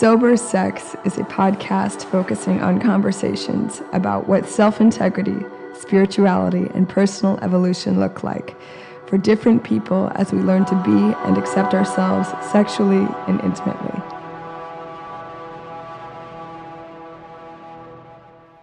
Sober Sex is a podcast focusing on conversations about what self integrity, spirituality, and personal evolution look like for different people as we learn to be and accept ourselves sexually and intimately.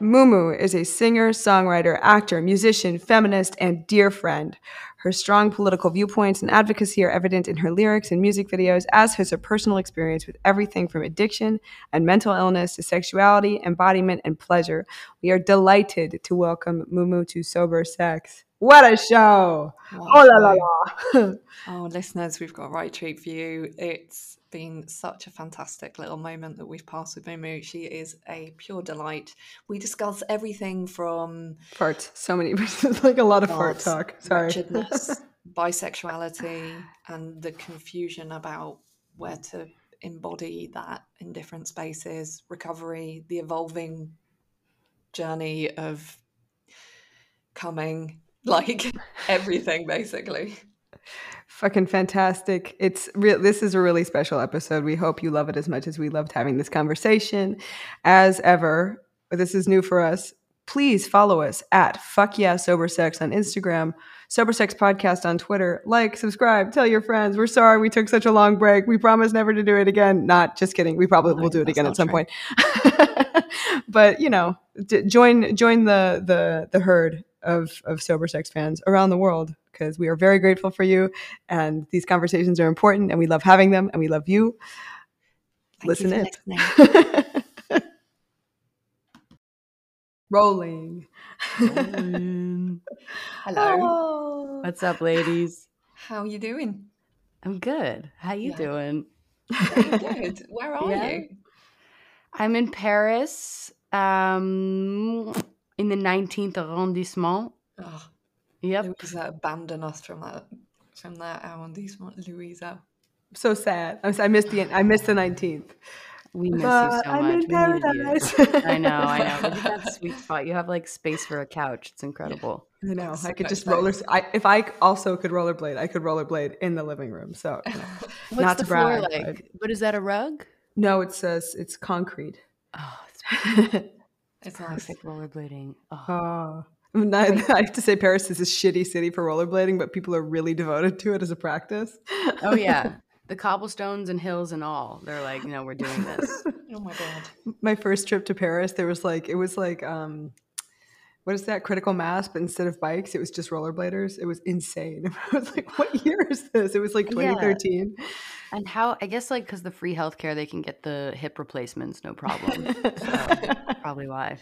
Mumu is a singer, songwriter, actor, musician, feminist, and dear friend. Her strong political viewpoints and advocacy are evident in her lyrics and music videos, as is her personal experience with everything from addiction and mental illness to sexuality, embodiment, and pleasure. We are delighted to welcome Mumu to Sober Sex. What a show! Oh la la la! Oh, listeners, we've got a right treat for you. It's been such a fantastic little moment that we've passed with Mumu. She is a pure delight. We discuss everything from Fart. So many, like a lot of fart talk. Sorry. wretchedness, bisexuality, and the confusion about where to embody that in different spaces, recovery, the evolving journey of coming, like everything basically. Fucking fantastic. It's real. This is a really special episode. We hope you love it as much as we loved having this conversation. As ever, this is new for us. Please follow us at Fuck Yeah Sober Sex on Instagram, Sober Sex Podcast on Twitter. Like, subscribe, tell your friends. We're sorry we took such a long break. We promise never to do it again. Not just kidding. We probably No, will do it again at some true. point. but you know, d- join join the the the herd of of sober sex fans around the world because we are very grateful for you and these conversations are important and we love having them and we love you. Thank Listen you for it. Rolling. Rolling. Hello. Oh. What's up, ladies? How are you doing? I'm good. How are you Yeah. doing? Very good. Where are Yeah. you? I'm in Paris, um, in the 19th arrondissement. Oh, Yep. Louisa abandoned us from that from that arrondissement, Louisa. So sad. I'm, si missed the I missed the 19th. We miss But you so I'm much. in We needed you. paradise. I know, I know. Look at that sweet spot. You have like space for a couch. It's incredible. I know. That's I could just roller. I, if I also could rollerblade, I could rollerblade in the living room. So you know. What's Not the to floor brag, like? What is that? A rug? no, it says it's concrete. Oh, it's It's nice. perfect rollerblading. Oh, Oh. I, I I have to say Paris is a shitty city for rollerblading, but people are really devoted to it as a practice. oh yeah. The cobblestones and hills and all. They're like, no, we're doing this. Oh my god. My first trip to Paris, there was like it was like um what is that critical mass but instead of bikes it was just rollerbladers it was insane i was like what year is this it was like Yeah. 2013 And how I guess like because the free healthcare, they can get the hip replacements, no problem. So probably why.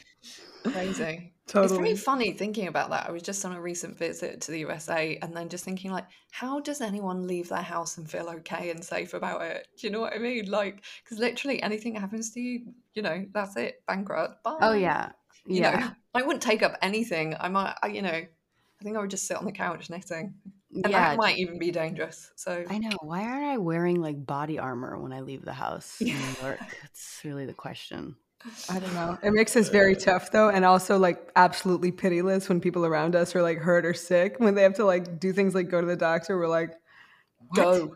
Crazy. It's totally funny thinking about that. I was just on a recent visit to the USA and then just thinking like, how does anyone leave their house and feel okay and safe about it? Do you know what I mean? Like, because literally anything happens to you, you know, that's it, bankrupt. Oh, bye. Oh yeah, You yeah, know, I wouldn't take up anything. I might, I, you know, I think I would just sit on the couch knitting, and yeah. that might even be dangerous. So I know. Why aren't I wearing like body armor when I leave the house in New York? It's really the question. i don't know it makes us very tough though and also like absolutely pitiless when people around us are like hurt or sick when they have to like do things like go to the doctor we're like go.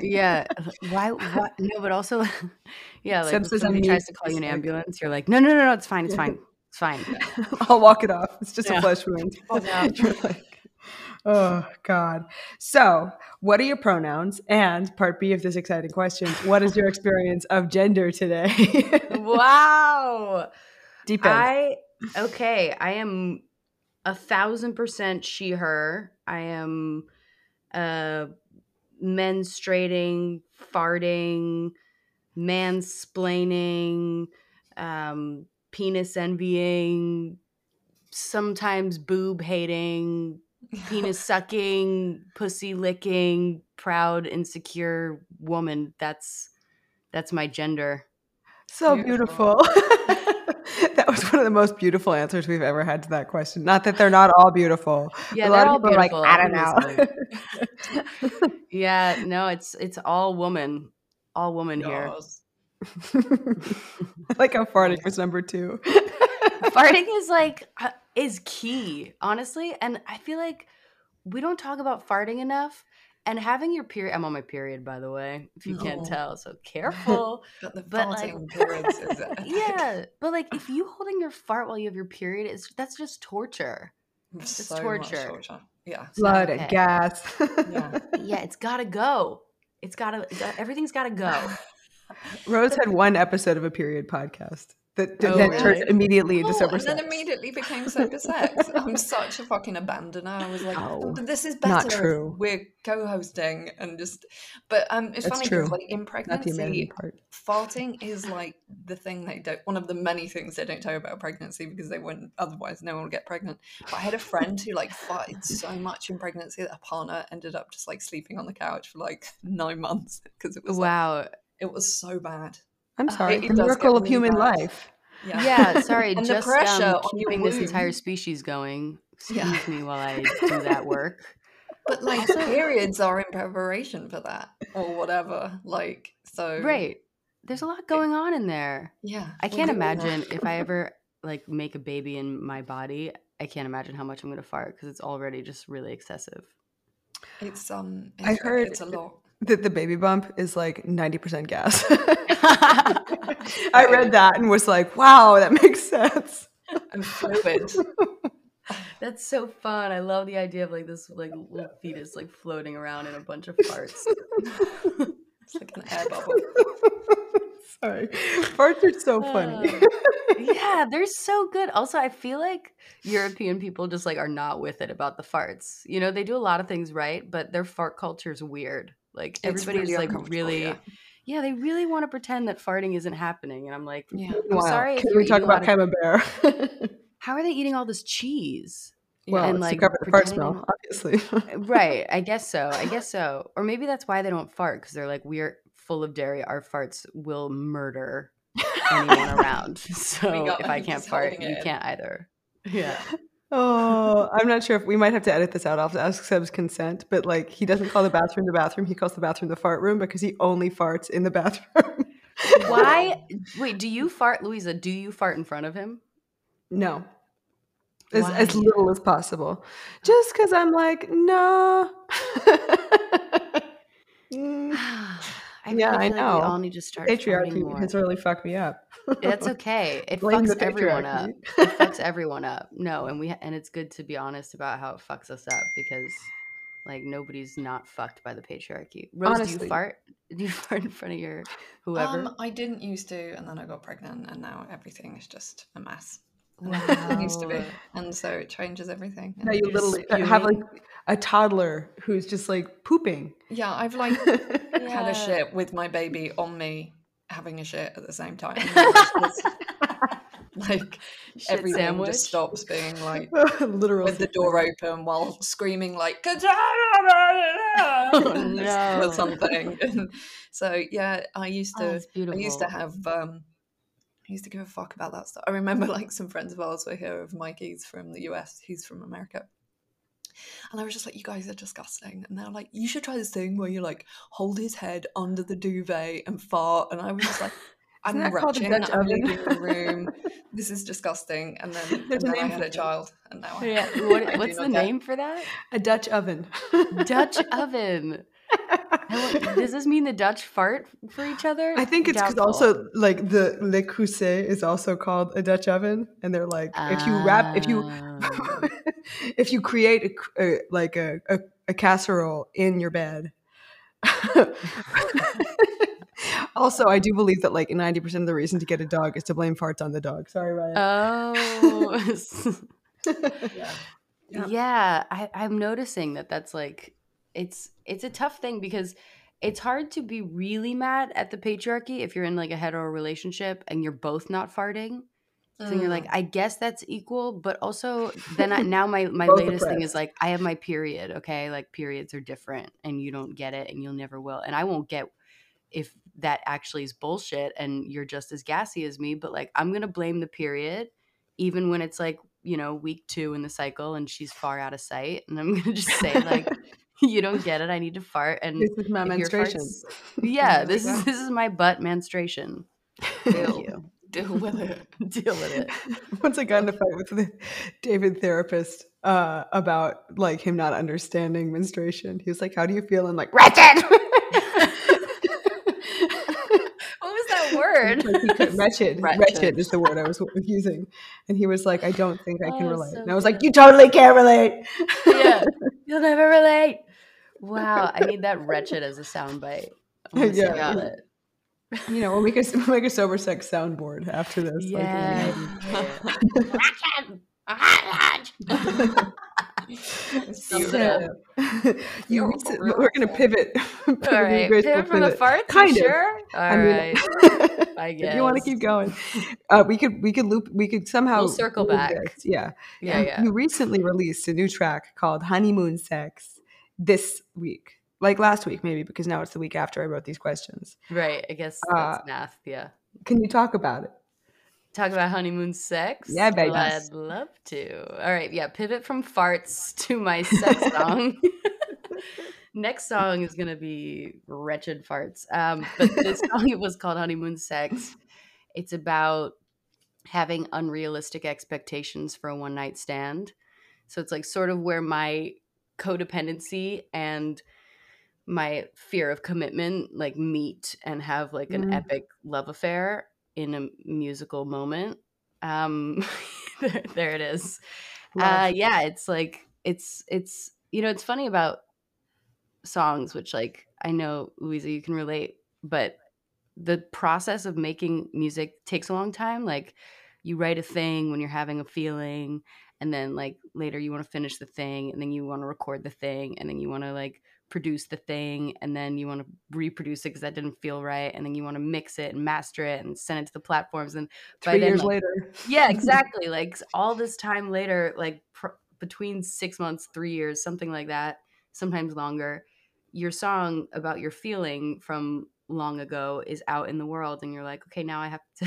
Yeah. Why? Why? No, but also, yeah, like when somebody tries to call you an ambulance, you're like, no, no, no, no, it's fine, it's fine, it's fine. i'll walk it off it's just a flesh wound Oh, no. You're like, oh god so what are your pronouns and part b of this exciting question what is your experience of gender today wow. deep end I okay. I am a thousand percent she her. I am uh menstruating, farting, mansplaining, um, penis envying, sometimes boob hating, penis sucking, pussy licking, proud, insecure woman. That's that's my gender. So Beautiful. beautiful. that was one of the most beautiful answers we've ever had to that question. Not that they're not all beautiful. Yeah, a lot all of people beautiful. are like, I don't know. Yeah, no, it's it's all woman, all woman here. Yes. I like how farting was number two. Farting is like uh, is key, honestly, and I feel like we don't talk about farting enough. and having your period. I'm on my period, by the way, if you can't tell. So careful. But the But, like- is yeah, but like if you holding your fart while you have your period, is that's just torture. so torture. Much torture. Yeah. Blood okay. and gas. Yeah. Yeah, it's gotta go. It's gotta. Everything's gotta go. Rose had one episode of a period podcast that, that Oh, then really? turned immediately into Oh, sober and then immediately became sober sex. I'm such a fucking abandoner. I was like, but this is better. if true. We're co-hosting and just, but um, it's That's funny because like in pregnancy, farting is like the thing they don't. One of the many things they don't tell you about pregnancy because they wouldn't otherwise no one would get pregnant. But I had a friend who like farted so much in pregnancy that her partner ended up just like sleeping on the couch for like nine months because it was like, Wow. It was so bad. I'm sorry. it the does get miracle of really human bad. life. Yeah. Yeah, sorry, And the just pressure um, on keeping this entire species going. Excuse Yeah. me while I do that work. But like Also- periods are in preparation for that or whatever. Like so Right. There's a lot going on in there. Yeah. I can't imagine if I ever like make a baby in my body. I can't imagine how much I'm gonna fart because it's already just really excessive. It's um I heard- it's a lot. That the baby bump is like 90% gas. I read that and was like, wow, that makes sense. And fluid. That's so fun. I love the idea of like this like little fetus like floating around in a bunch of farts. it's like an air bubble. Sorry. Farts are so funny. Uh, yeah, they're so good. Also, I feel like European people just like are not with it about the farts. You know, they do a lot of things right, but their fart culture is weird. Like It's everybody's really like really yeah. yeah, they really want to pretend that farting isn't happening. And I'm like, Yeah. I'm Wow. sorry Can we talk eating a about of- camembert? how are they eating all this cheese? well, and, it's like, to cover the fart pretending- smell, obviously. right. I guess so. I guess so. Or maybe that's why they don't fart because they're like, we're full of dairy. Our farts will murder anyone around. So if I can't fart, you in. can't either. Yeah. Oh, I'm not sure if we might have to edit this out. I'll have to ask Seb's consent, but like he doesn't call the bathroom the bathroom. He calls the bathroom the fart room because he only farts in the bathroom. Why? Wait, do you fart, Louisa? Do you fart in front of him? No. As, Why? as little as possible. Just because I'm like, no. Mm, I Yeah, really I feel like know. we all need to start Patriarchy more. has really fucked me up. That's okay. It Blame fucks everyone up. It fucks everyone up. No, and we and it's good to be honest about how it fucks us up because like nobody's not fucked by the patriarchy. Rose, do you fart? Do you fart in front of your whoever? Um, I didn't used to, and then I got pregnant, and now everything is just a mess. And wow. It used to be, and so it changes everything. Now you You're just literally have like spewing? A toddler who's just like pooping. Yeah, I've like yeah. had a shit with my baby on me having a shit at the same time. Just, like Shit everything sandwich. just stops being like Literal. with the door open while screaming like Oh, no. or something. And so yeah, I used Oh, to beautiful. I used to have um I used to give a fuck about that stuff. I remember like some friends of ours were here of Mikey's from the US, he's from America. And I was just like, you guys are disgusting. And they're like, you should try this thing where you like hold his head under the duvet and fart. And I was just like, I'm Isn't that called a retching, I'm leaving the room. This is disgusting. And then, and then I had a child. And now I, Yeah. I What, do what's the get- name for that? a Dutch oven. Dutch oven. Does this mean the Dutch fart for each other? I think it's because also like the Le Creuset is also called a Dutch oven, and they're like if you wrap if you Oh. if you create a, a- like a, a a casserole in your bed. also, I do believe that like ninety percent of the reason to get a dog is to blame farts on the dog. Sorry, Ryan. Oh. Yeah. Yeah. yeah, I, I'm noticing that that's like it's it's a tough thing because it's hard to be really mad at the patriarchy if you're in like a hetero relationship and you're both not farting. So you're like, Mm. I guess that's equal, but also then I, now my my Both latest thing is like I have my period, okay? Like periods are different and you don't get it and you'll never will. And I won't get if that actually is bullshit and you're just as gassy as me, but like I'm going to blame the period even when it's like, you know, week 2 in the cycle and she's far out of sight and I'm going to just say like you don't get it. I need to fart and this is my menstruation. farts- yeah, this is this is my butt menstruation. Deal. you. Deal with it. Deal with it. Once I got in a fight with the David therapist uh, about like him not understanding menstruation. He was like, "How do you feel?" I'm like, "Wretched." what was that word? wretched. wretched. Wretched is the word I was using, and he was like, "I don't think I can Oh, relate." so and I was like, "You totally can't relate." yeah, you'll never relate. Wow, I need that wretched as a soundbite. I'm Yeah. You know, we'll make a we'll make a sober sex soundboard after this. like, Yeah. Sums it up. you You're recent- real we're gonna awful. pivot. All Pivot, right, graceful pivot from the pivot. farts. Kind you of. sure? All I mean, right. I if you want to keep going, uh, we could we could loop we could somehow We'll circle back. this. Yeah, Yeah, You- yeah. You recently released a new track called "Honeymoon Sex" this week, like last week maybe, because now it's the week after I wrote these questions. Right. I guess Uh, math. Yeah. Can you talk about it? Talk about honeymoon sex? Yeah, baby. Well, I'd love to. All right. Yeah. Pivot from farts to my sex song. Next song is going to be Wretched Farts. Um, but this song it was called Honeymoon Sex. It's about having unrealistic expectations for a one night stand. So it's like sort of where my codependency and my fear of commitment like meet and have like an Mm. epic love affair in a musical moment. Um there, there it is. Uh yeah, it's like it's it's you know, it's funny about songs which like I know Louisa you can relate, but the process of making music takes a long time. Like you write a thing when you're having a feeling and then like later you want to finish the thing and then you want to record the thing and then you want to like produce the thing and then you want to reproduce it because that didn't feel right and then you want to mix it and master it and send it to the platforms and Three then, years like- later. yeah exactly like all this time later like pr- between six months three years something like that sometimes longer your song about your feeling from long ago is out in the world and you're like okay now i have to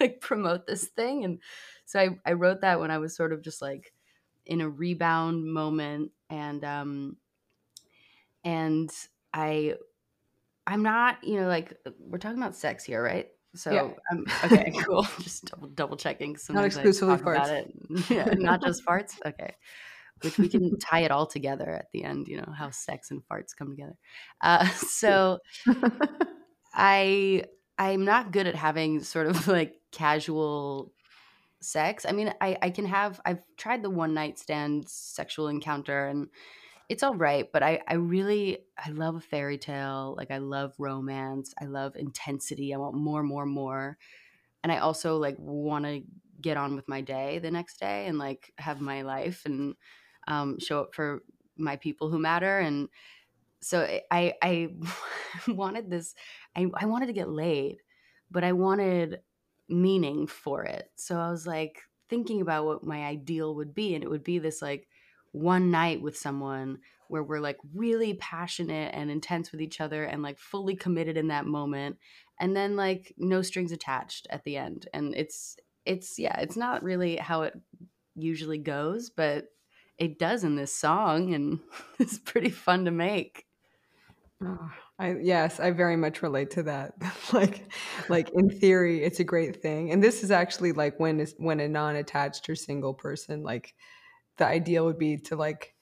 like promote this thing and so I, I wrote that when i was sort of just like in a rebound moment and um and i i'm not you know like we're talking about sex here right so Yeah. I'm okay, cool. Just double double checking. I exclusively farts. it. Yeah, not just farts. Okay, which we can tie it all together at the end. You know how sex and farts come together. Uh, so I I'm not good at having sort of like casual sex. I mean, I I can have. I've tried the one night stand sexual encounter and it's all right but i i really i love a fairy tale like i love romance i love intensity i want more more more and i also like want to get on with my day the next day and like have my life and um, show up for my people who matter and so eh, i i wanted this I, I wanted to get laid but i wanted meaning for it. So i was like thinking about what my ideal would be and it would be this like one night with someone where we're like really passionate and intense with each other and like fully committed in that moment and then like no strings attached at the end. And it's it's yeah it's not really how it usually goes but it does in this song and it's pretty fun to make Oh, I yes, I very much relate to that. like like in theory it's a great thing. And this is actually like when is when a non-attached or single person like the ideal would be to like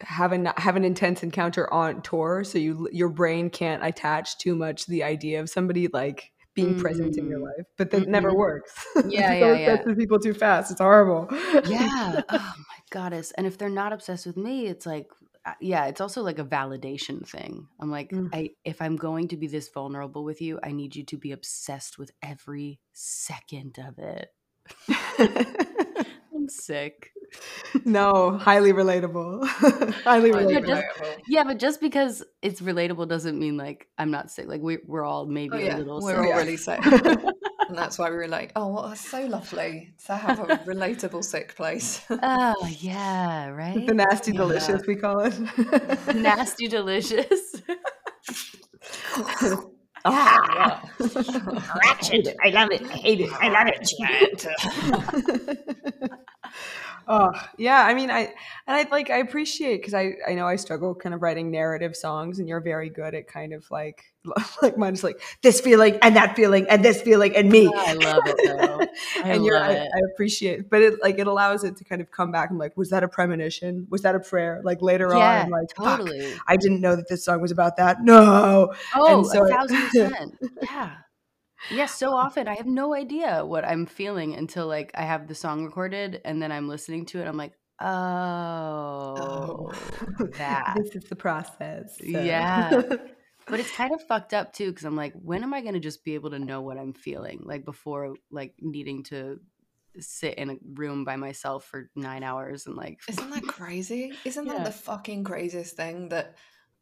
have an have an intense encounter on tour so you your brain can't attach too much to the idea of somebody like being present in your Mm. life. But that never Mhm. works. Yeah, yeah, yeah. people too fast. It's horrible. yeah oh my goddess and if they're not obsessed with me it's like yeah it's also like a validation thing. I'm like Mm. i if i'm going to be this vulnerable with you i need you to be obsessed with every second of it. I'm sick. No, highly relatable. highly relatable. just- yeah but just because it's relatable doesn't mean like i'm not sick. Like we, we're all maybe Oh a yeah, little we're sick. all really sick, and that's why we were like, "Oh, well, that's so lovely to have a relatable sick place." oh yeah right the nasty Yeah. delicious we call it. nasty delicious ah, Ratchet. I love it. I hate it. I love it. Oh yeah, I mean, I and I like I appreciate because I I know I struggle kind of writing narrative songs, and you're very good at kind of like like mine's like this feeling and that feeling and this feeling and me. I love it though. I and you're love I, it. I appreciate, but it like it allows it to kind of come back. I'm like, was that a premonition? Was that a prayer? Like later on, yeah, I'm like, totally. I didn't know that this song was about that. No, Oh, so a thousand percent. Yeah. Yeah, so often I have no idea what I'm feeling until like I have the song recorded and then I'm listening to it. I'm like, oh, oh that. this is the process. so. Yeah. But it's kind of fucked up too because I'm like, when am I going to just be able to know what I'm feeling? Like before, like needing to sit in a room by myself for nine hours and like, Isn't that crazy? Isn't that the fucking craziest thing that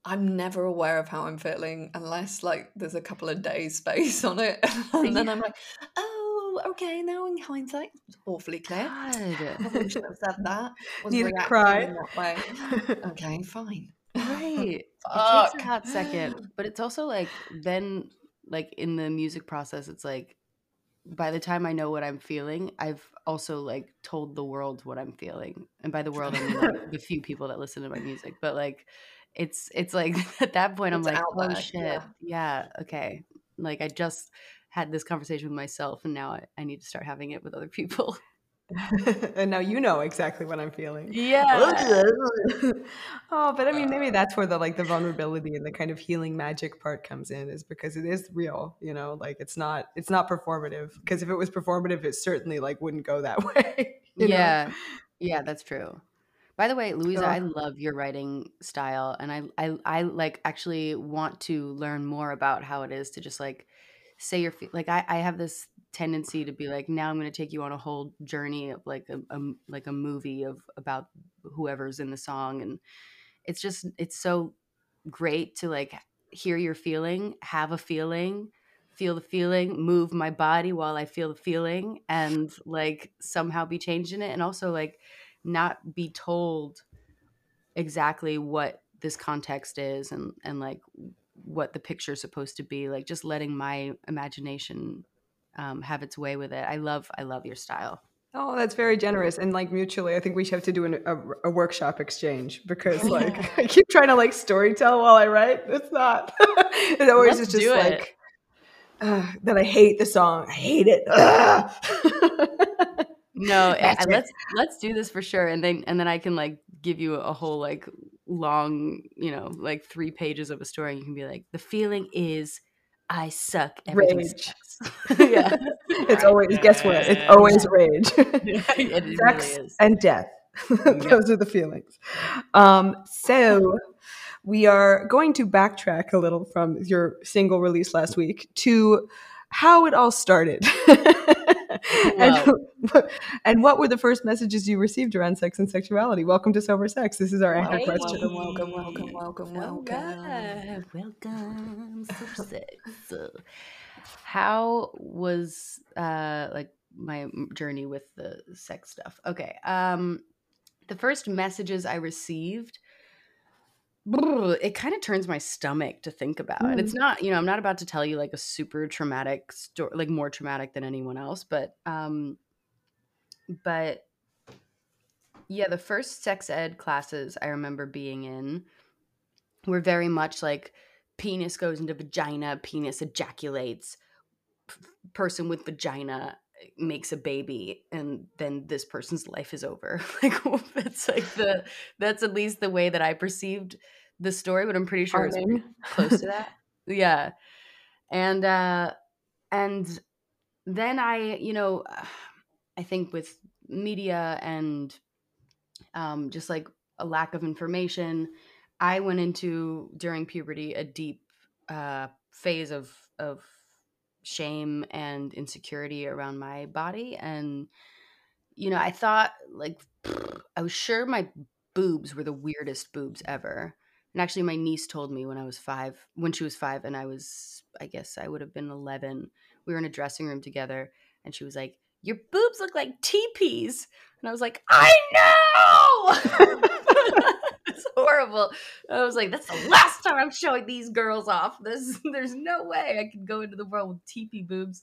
I'm never aware of how I'm feeling unless like there's a couple of days space on it. and then I'm like, oh, okay, now in hindsight, it's awfully clear. God. should have said that. Was cry. that way. Okay, fine. Right. It Fuck. takes a hot second, but it's also like then like in the music process, it's like by the time I know what I'm feeling, I've also like told the world what I'm feeling, and by the world I mean like the few people that listen to my music. But like, it's it's like at that point I'm like, oh shit, yeah. yeah, okay. Like I just had this conversation with myself, and now I, I need to start having it with other people. and now you know exactly what I'm feeling. Yeah. oh, but I mean, maybe uh. that's where the like the vulnerability and the kind of healing magic part comes in, is because it is real. You know, like it's not it's not performative. Because if it was performative, it certainly like wouldn't go that way. you know? yeah yeah that's true by the way louisa i love your writing style and I, I i like actually want to learn more about how it is to just like say your fe- like i i have this tendency to be like now i'm going to take you on a whole journey of like a, a m- like a movie of about whoever's in the song and it's just it's so great to like hear your feeling have a feeling feel the feeling move my body while i feel the feeling and like somehow be changed in it and also like not be told exactly what this context is and and like what the picture's supposed to be like just letting my imagination um, have its way with it i love i love your style Oh, that's very generous. And like mutually, I think we should have to do an, a, a workshop exchange because like I keep trying to like story tell while I write. It's not. it always Let's is just like uh, that. I hate the song. I hate it. Ugh. no I- That's let's let's do this for sure and then and then i can like give you a whole like long you know like three pages of a story and you can be like the feeling is i suck everything Rage. sucks. yeah it's always guess what? It's always rage. it really Sex is. and death. Those are the feelings. Um, so we are going to backtrack a little from your single release last week to how it all started. and, and what were the first messages you received around sex and sexuality? Welcome to Sober Sex. This is our anchor Welcome, question. welcome, welcome, welcome, welcome, welcome. Welcome, Sober Sex. How was uh like my journey with the sex stuff? Okay. Um the first messages I received brr, it kind of turns my stomach to think about. And it's not, you know, I'm not about to tell you like a super traumatic story, like more traumatic than anyone else, but um but yeah, the first sex ed classes I remember being in were very much like penis goes into vagina, penis ejaculates, p- person with vagina makes a baby and then this person's life is over. like it's like the that's at least the way that I perceived the story, but I'm pretty sure it's close to that. Yeah. And uh and then I, you know, I think with media and um just like a lack of information, I went into during puberty a deep uh phase of of shame and insecurity around my body and you know, I thought like I was sure my boobs were the weirdest boobs ever. And actually, my niece told me when I was five, when she was five, and I was, I guess I would have been 11. We were in a dressing room together, and she was like, Your boobs look like teepees. And I was like, I know! it's horrible. I was like, That's the last time I'm showing these girls off. There's, there's no way I could go into the world with teepee boobs.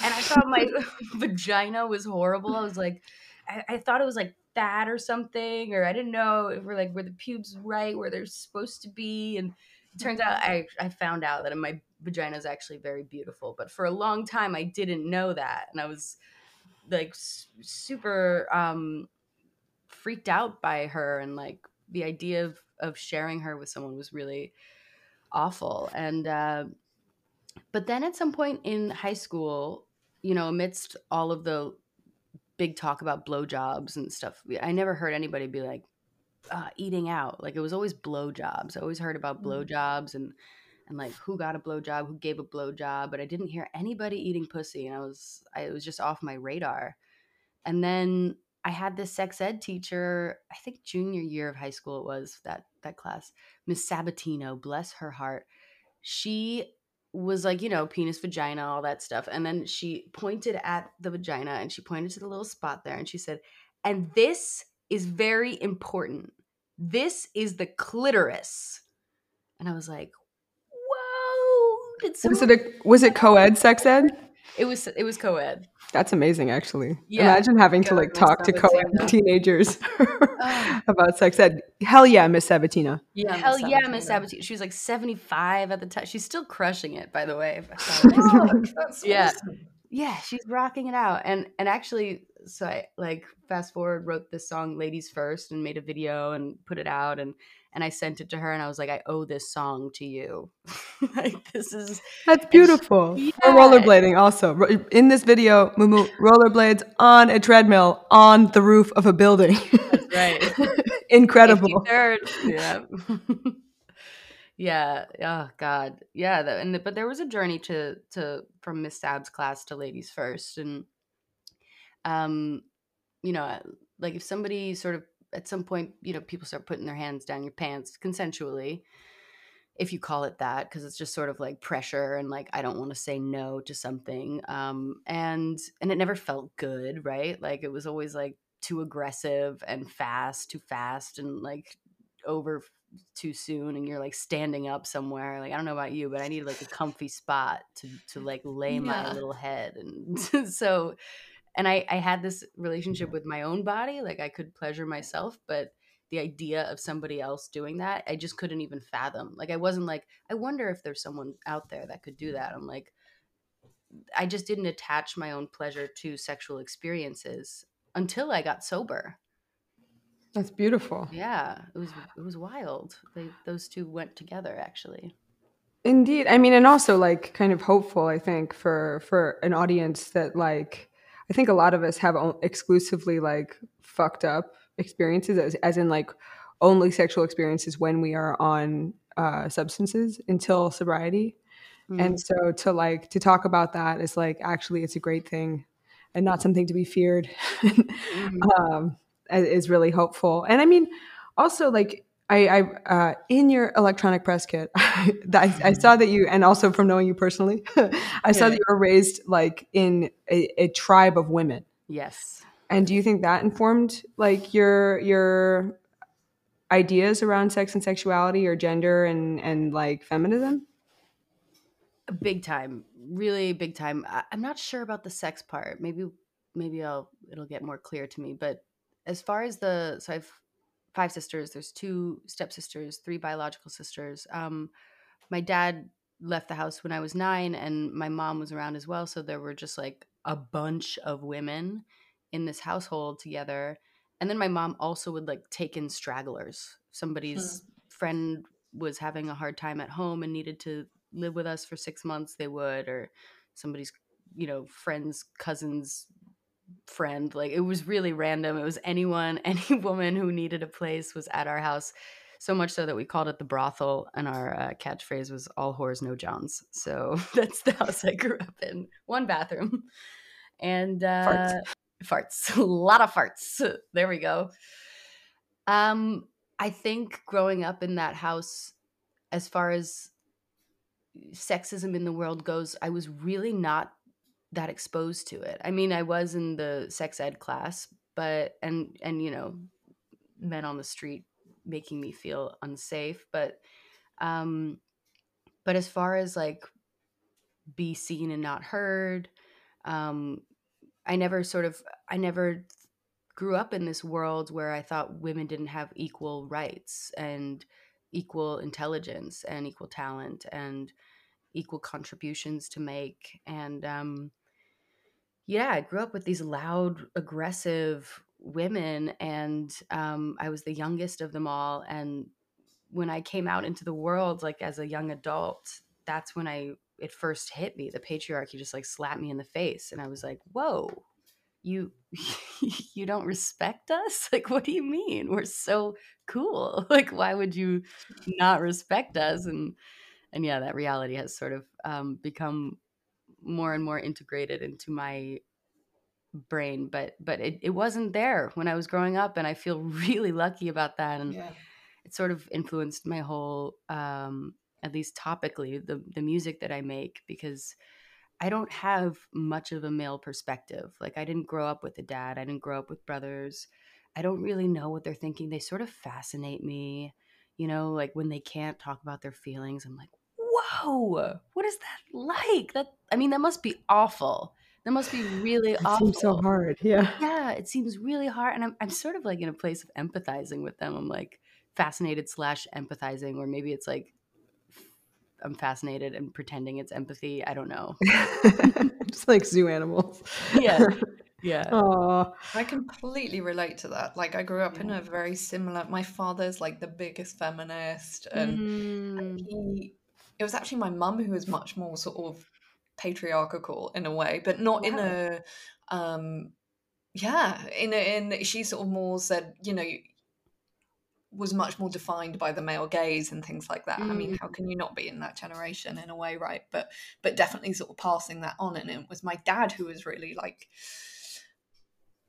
And I thought my vagina was horrible. I was like, I, I thought it was like fat or something, or I didn't know if we're like were the pubes right where they're supposed to be. And it turns out I I found out that my vagina is actually very beautiful, but for a long time I didn't know that, and I was like super um freaked out by her and like the idea of of sharing her with someone was really awful. And uh but then at some point in high school you know amidst all of the big talk about blowjobs and stuff i never heard anybody be like uh, eating out. Like it was always blowjobs. I always heard about Mm. blowjobs and and like who got a blowjob who gave a blowjob but i didn't hear anybody eating pussy and i was i it was just off my radar. And then I had this sex ed teacher, I think junior year of high school it was that that class, Miss Sabatino, bless her heart. She was like, you know, penis, vagina, all that stuff. And then she pointed at the vagina and she pointed to the little spot there and she said, "And this is very important. This is the clitoris." And I was like, "Whoa, did Was it a, was it co-ed sex ed? It was it was co-ed. That's amazing, actually. Yeah. Imagine having to like talk to co-ed teenagers Ah. about sex ed. Hell yeah, Miss Sabatino. Yeah, Hell Miss yeah, Miss Sabatino. Sabatino. She was like 75 at the time. She's still crushing it, by the way. Fuck, that's Yeah. awesome. yeah, she's rocking it out. And and actually, so I like fast forward, wrote this song Ladies First and made a video and put it out and and I sent it to her and I was like, I owe this song to you. like this is That's beautiful. Yeah. We're rollerblading also. In this video, Mumu rollerblades on a treadmill on the roof of a building. right. Incredible. Yeah. yeah. Oh God. Yeah. That, and the, but there was a journey to to from Miss Sab's class to Ladies First, and um, you know, like if somebody sort of at some point, you know, people start putting their hands down your pants consensually, if you call it that, because it's just sort of like pressure and like I don't want to say no to something, um, and and it never felt good, right? Like it was always like too aggressive and fast, too fast, and like over too soon and you're like standing up somewhere like i don't know about you but i need like a comfy spot to to like lay my little head and so and i i had this relationship with my own body like i could pleasure myself but the idea of somebody else doing that i just couldn't even fathom like i wasn't like i wonder if there's someone out there that could do mm. that i'm like i just didn't attach my own pleasure to sexual experiences until i got sober That's beautiful. yeah, it was it was wild. They those two went together actually. Indeed. I mean, and also like kind of hopeful, I think, for for an audience that like I think a lot of us have o- exclusively like fucked up experiences as, as in like only sexual experiences when we are on uh, substances until sobriety. And so to like to talk about that is like actually it's a great thing and not something to be feared. Mhm. um, is really hopeful. And I mean, also like I, I uh, in your electronic press kit, I, I saw that you, and also from knowing you personally, I saw that you were raised like in a, a tribe of women. Yes. And do you think that informed like your your ideas around sex and sexuality, or gender and and like feminism? Big time. Really big time. I, I'm not sure about the sex part. Maybe maybe I'll it'll get more clear to me. But as far as the so I've five sisters. There's two stepsisters, three biological sisters. Um, my dad left the house when I was nine, and my mom was around as well. So there were just like a bunch of women in this household together. And then my mom also would like take in stragglers. Somebody's friend was having a hard time at home and needed to live with us for six months, they would, or somebody's, you know, friend's cousin's friend. Like it was really random. It was anyone, any woman who needed a place was at our house. So much so that we called it the brothel, and our uh, catchphrase was "All whores, no johns." So that's the house I grew up in. One bathroom, and uh, farts, a lot of farts. There we go. Um, I think growing up in that house, as far as sexism in the world goes, I was really not that exposed to it. I mean, I was in the sex ed class, but and and you know, men on the street making me feel unsafe, but um but as far as like be seen and not heard, um I never sort of I never grew up in this world where I thought women didn't have equal rights and equal intelligence and equal talent and equal contributions to make. And um, yeah, I grew up with these loud, aggressive women, and um, I was the youngest of them all. And when I came out into the world, like as a young adult, that's when I it first hit me. The patriarchy just like slapped me in the face, and I was like, "Whoa, you you don't respect us? Like, what do you mean? We're so cool. Like, why would you not respect us?" And and yeah, that reality has sort of um, become more and more integrated into my brain but but it, it wasn't there when i was growing up and i feel really lucky about that and Yeah. it sort of influenced my whole um at least topically the the music that i make because i don't have much of a male perspective. Like i didn't grow up with a dad i didn't grow up with brothers. I don't really know what they're thinking. They sort of fascinate me you know like when they can't talk about their feelings i'm like whoa what is that like that i mean that must be awful that must be really It awful seems so hard. Yeah. yeah it seems really hard and I'm, I'm sort of like in a place of empathizing with them i'm like fascinated slash empathizing or maybe it's like i'm fascinated and pretending it's empathy i don't know Just like zoo animals. yeah yeah Aw. I completely relate to that. Like I grew up in a very similar my father's like the biggest feminist and Mm, he it was actually my mum who was much more sort of patriarchal in a way, but not in a um yeah, in a, in she sort of more said, you know, was much more defined by the male gaze and things like that. I mean, mm, how can you not be in that generation in a way, right? But but definitely sort of passing that on and it was my dad who was really like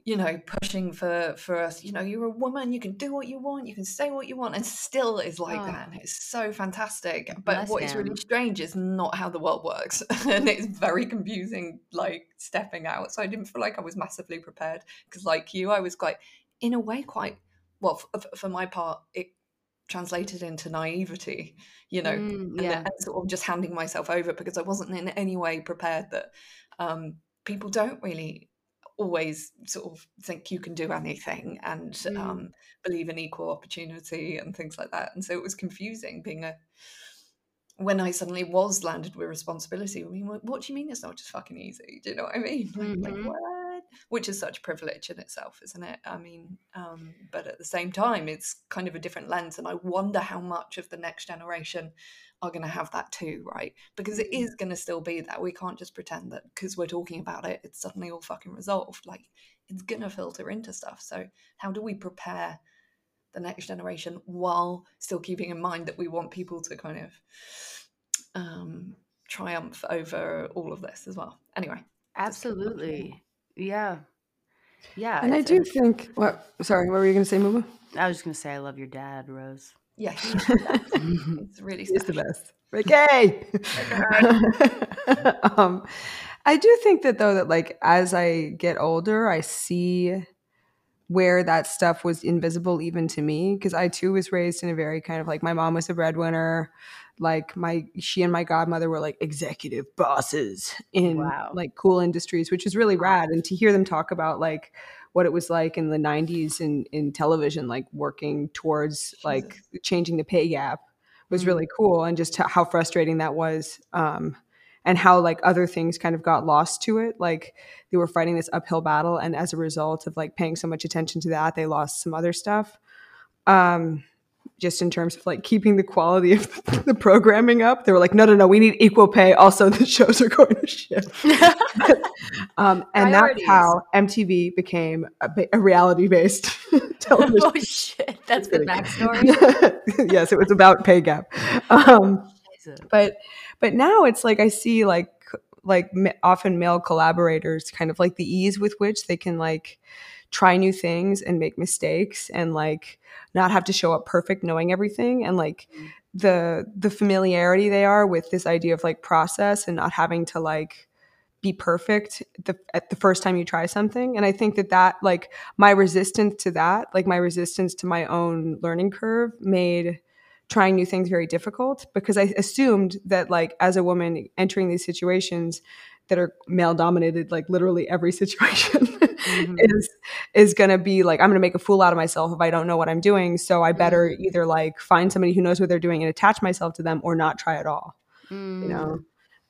you know pushing for for us you know you're a woman you can do what you want you can say what you want and still is like Oh. that and it's so fantastic but Bless what is really strange is not how the world works and it's very confusing like stepping out so i didn't feel like i was massively prepared because like you i was quite in a way quite well f- f- for my part it translated into naivety you know Mm, and, yeah and sort of just handing myself over because i wasn't in any way prepared that um people don't really always sort of think you can do anything and Mm. um, believe in equal opportunity and things like that. And so it was confusing being a when I suddenly was landed with responsibility. I mean, what, what do you mean it's not just fucking easy? Do you know what I mean? Like, like what? Which is such privilege in itself, isn't it? I mean, um, but at the same time, it's kind of a different lens, and I wonder how much of the next generation are going to have that too, right? Because it Mm. going to still be that. We can't just pretend that because we're talking about it, it's suddenly all fucking resolved. Like, it's going to filter into stuff. So, how do we prepare the next generation while still keeping in mind that we want people to kind of um, triumph over all of this as well? Anyway, just put that in there. absolutely yeah yeah And I do think what sorry, what were you gonna say, Mumu? i was just gonna say i love your dad rose the best. It's really He's the best. Okay. um, I do think that though that like as I get older, I see where that stuff was invisible even to me because I too was raised in a very kind of like my mom was a breadwinner, like my she and my godmother were like executive bosses in wow like cool industries, which is really rad. And to hear them talk about like what it was like in the 90s in in television like working towards like changing the pay gap was Mm. really cool and just how frustrating that was um and how like other things kind of got lost to it. Like they were fighting this uphill battle and as a result of like paying so much attention to that they lost some other stuff. Um just in terms of like keeping the quality of the programming up. They were like no no no we need equal pay. Also the shows are going to shift. um, and that's how mtv became a, a reality-based television oh shit. That's the backstory? Yes it was about pay gap. Um, but but now it's like i see like like often male collaborators kind of like the ease with which they can like try new things and make mistakes and like not have to show up perfect knowing everything and like Mm. the the familiarity they are with this idea of like process and not having to like be perfect the, at the first time you try something and i think that that like my resistance to that like my resistance to my own learning curve made trying new things very difficult because i assumed that like as a woman entering these situations that are male dominated, like literally every situation mm-hmm. is is gonna be like I'm gonna make a fool out of myself if I don't know what I'm doing. So I better mm-hmm. either like find somebody who knows what they're doing and attach myself to them, or not try at all. Mm-hmm. You know, mm.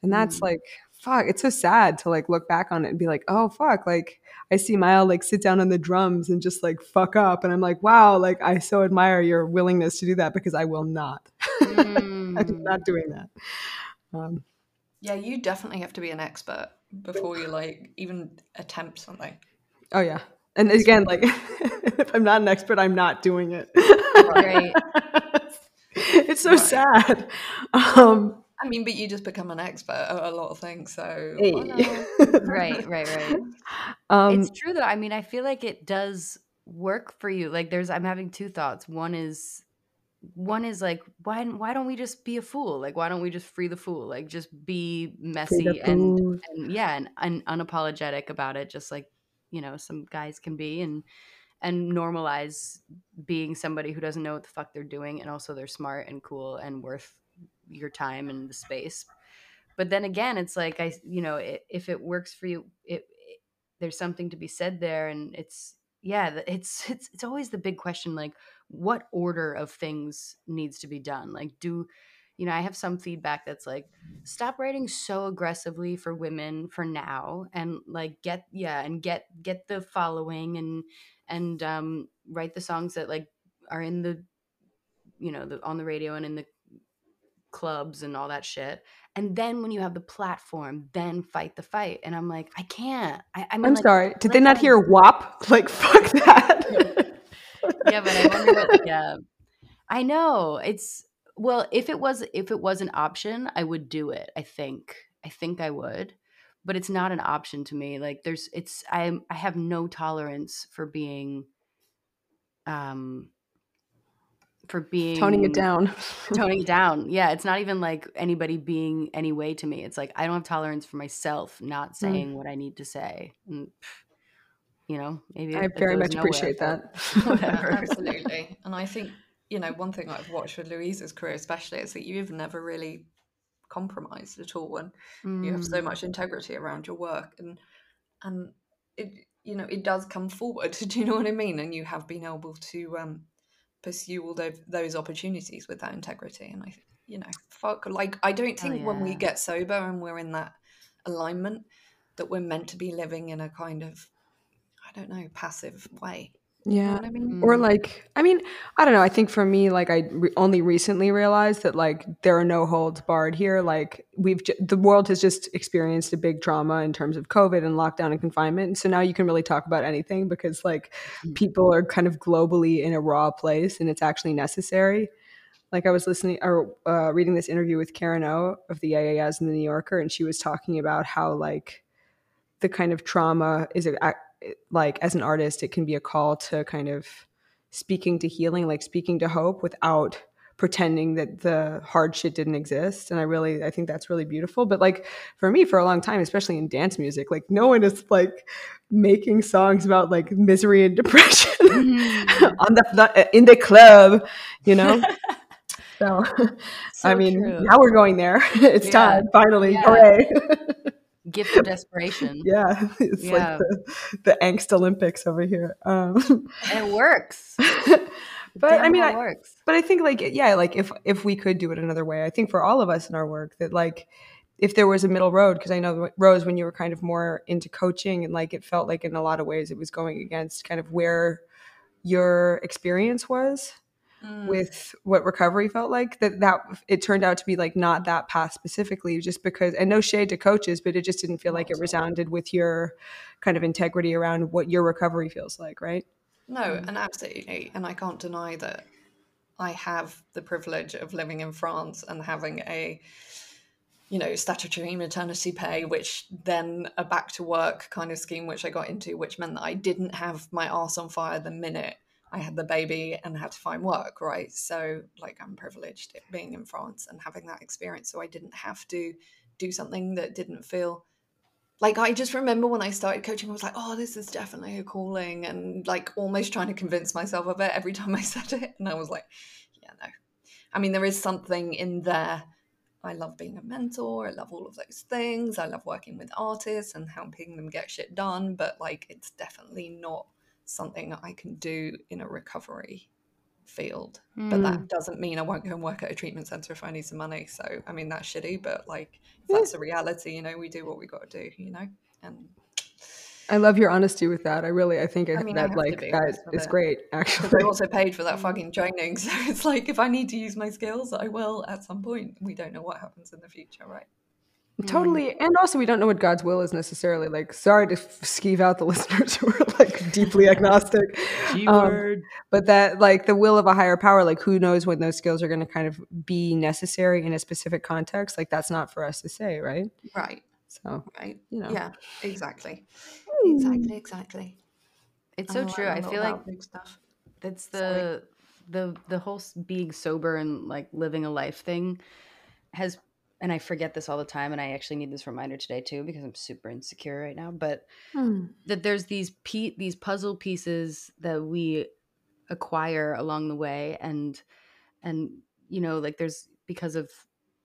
and that's mm. like fuck. It's so sad to like look back on it and be like, oh fuck, like I see Maya like sit down on the drums and just like fuck up, and I'm like, wow, like I so admire your willingness to do that because I will not. Mm. I'm not doing that. Um, yeah, you definitely have to be an expert before you like even attempt something. Oh yeah. And again, like if I'm not an expert, I'm not doing it. Right. it's so right. sad. Um, I mean, but you just become an expert at a lot of things, so hey. right, right, right. Um, it's true that I mean, I feel like it does work for you. Like, there's, I'm having two thoughts. One is one is like why why don't we just be a fool? Like why don't we just free the fool? Like just be messy and, and yeah and, and unapologetic about it just like you know some guys can be and and normalize being somebody who doesn't know what the fuck they're doing and also they're smart and cool and worth your time and the space. But then again it's like i you know it, if it works for you it, it there's something to be said there and it's yeah it's it's it's always the big question like what order of things needs to be done like do you know i have some feedback that's like stop writing so aggressively for women for now and like get yeah and get get the following and and um write the songs that like are in the you know the on the radio and in the clubs and all that shit. And then when you have the platform then fight the fight. And i'm like i can't. I, I am like, sorry. Did they not hear WAP? Like fuck that yeah, but I wonder what. Yeah, I know it's well. If it was if it was an option, I would do it. I think. I think I would, but it's not an option to me. Like there's, it's I I have no tolerance for being, um, for being toning it down toning it down yeah it's not even like anybody being any way to me it's like i don't have tolerance for myself not mm. saying mm. what i need to say and you know maybe i very much appreciate that yeah, absolutely and i think you know one thing i've watched with louisa's career especially is that you've never really compromised at all and mm. you have so mm. much integrity around your work and and it you know it does come forward do you know what i mean and you have been able to um pursue all those, those opportunities with that integrity and i you know fuck like i don't oh, think oh, yeah. when we get sober and we're in that alignment that we're meant to be living in a kind of I don't know, passive way. Yeah. You know I mean? Or like, I mean, I don't know. I think for me, like, I re- only recently realized that, like, there are no holds barred here. Like, we've, j- the world has just experienced a big trauma in terms of COVID and lockdown and confinement. And so now you can really talk about anything because, like, mm-hmm. people are kind of globally in a raw place and it's actually necessary. Like, I was listening or uh, reading this interview with Karen O of the Yeah Yeah Yeahs in the New Yorker, and she was talking about how, like, the kind of trauma is a, like as an artist it can be a call to kind of speaking to healing like speaking to hope without pretending that the hard shit didn't exist and i really i think that's really beautiful but like for me for a long time especially in dance music like no one is like making songs about like misery and depression mm-hmm. on the, the, in the club you know so, so, i mean true. now we're going there it's yeah. time finally yeah. hooray gift of desperation. yeah, it's yeah. like the, the angst Olympics over here. Um, and it works. but Damn I mean, it works. but I think like yeah, like if if we could do it another way, I think for all of us in our work that like if there was a middle road, because I know Rose when you were kind of more into coaching and like it felt like in a lot of ways it was going against kind of where your experience was mm. with what recovery felt like that that it turned out to be like not that path specifically just because and no shade to coaches but it just didn't feel like it resounded with your kind of integrity around what your recovery feels like right no mm. and absolutely and i can't deny that i have the privilege of living in france and having a you know statutory maternity pay which then a back to work kind of scheme which i got into which meant that i didn't have my ass on fire the minute I had the baby and had to find work, right? So, like, I'm privileged being in France and having that experience. So, I didn't have to do something that didn't feel like I just remember when I started coaching, I was like, oh, this is definitely a calling, and like almost trying to convince myself of it every time I said it. And I was like, yeah, no. I mean, there is something in there I love being a mentor. I love all of those things. I love working with artists and helping them get shit done. But like, it's definitely not something I can do in a recovery field. Mm. But that hmm. doesn't mean I won't go and work at a treatment center if I need some money. So, I mean, that's shitty, but like, that's a reality, you know, we do what we got to do, you know? And I love your honesty with that. I really, I think I mean, that like that is great. Actually, I also paid for that fucking training, so it's like if I need to use my skills, I will at some point. We don't know what happens in the future, right? Totally, mm. and also we don't know what God's will is necessarily. Like, sorry to skeeve out the listeners who are like deeply agnostic, um, but that like the will of a higher power. Like, who knows when those skills are going to kind of be necessary in a specific context? Like, that's not for us to say, right? Right. So, right, you know, yeah, exactly. Exactly, exactly. It's so true. I, I feel like big stuff. That's the Sorry. the the whole being sober and like living a life thing has and I forget this all the time and I actually need this reminder today too because I'm super insecure right now, but hmm. that there's these pe- these puzzle pieces that we acquire along the way and and you know like there's because of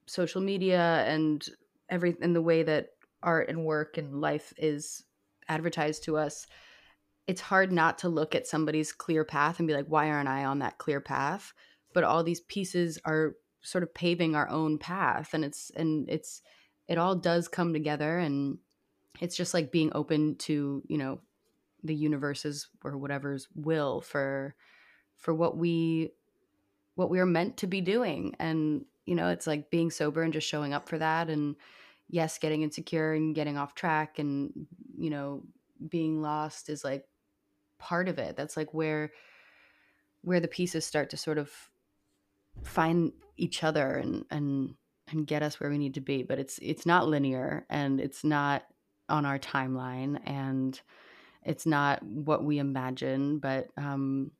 social media and every and the way that art and work and life is advertised to us, it's hard not to look at somebody's clear path and be like, why aren't I on that clear path? But all these pieces are sort of paving our own path and it's and it's it all does come together and it's just like being open to, you know, the universe's or whatever's will for for what we what we are meant to be doing and you know it's like being sober and just showing up for that and yes, getting insecure and getting off track and, you know, being lost is like part of it. That's like where where the pieces start to sort of find each other and and and get us where we need to be. But it's it's not linear and it's not on our timeline and it's not what we imagine. But um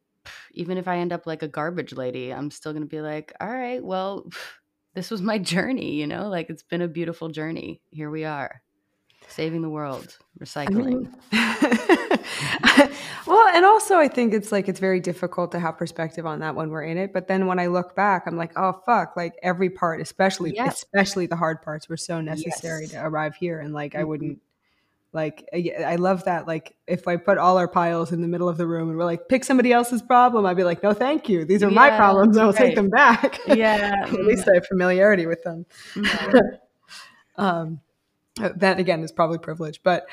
even if I end up like a garbage lady, I'm still gonna be like, all right, well, this was my journey, you know, like it's been a beautiful journey. Here we are, saving the world, recycling. I mean, well, and also I think it's like it's very difficult to have perspective on that when we're in it. But then when I look back, I'm like, oh fuck, like every part, especially yes. especially the hard parts, were so necessary yes. to arrive here, and like mm-hmm. I wouldn't like I, love that. Like if I put all our piles in the middle of the room and we're like, pick somebody else's problem, I'd be like, no, thank you. These are yeah, my problems. I'll right. take them back. Yeah. At least I have familiarity with them. um, that again is probably privilege. But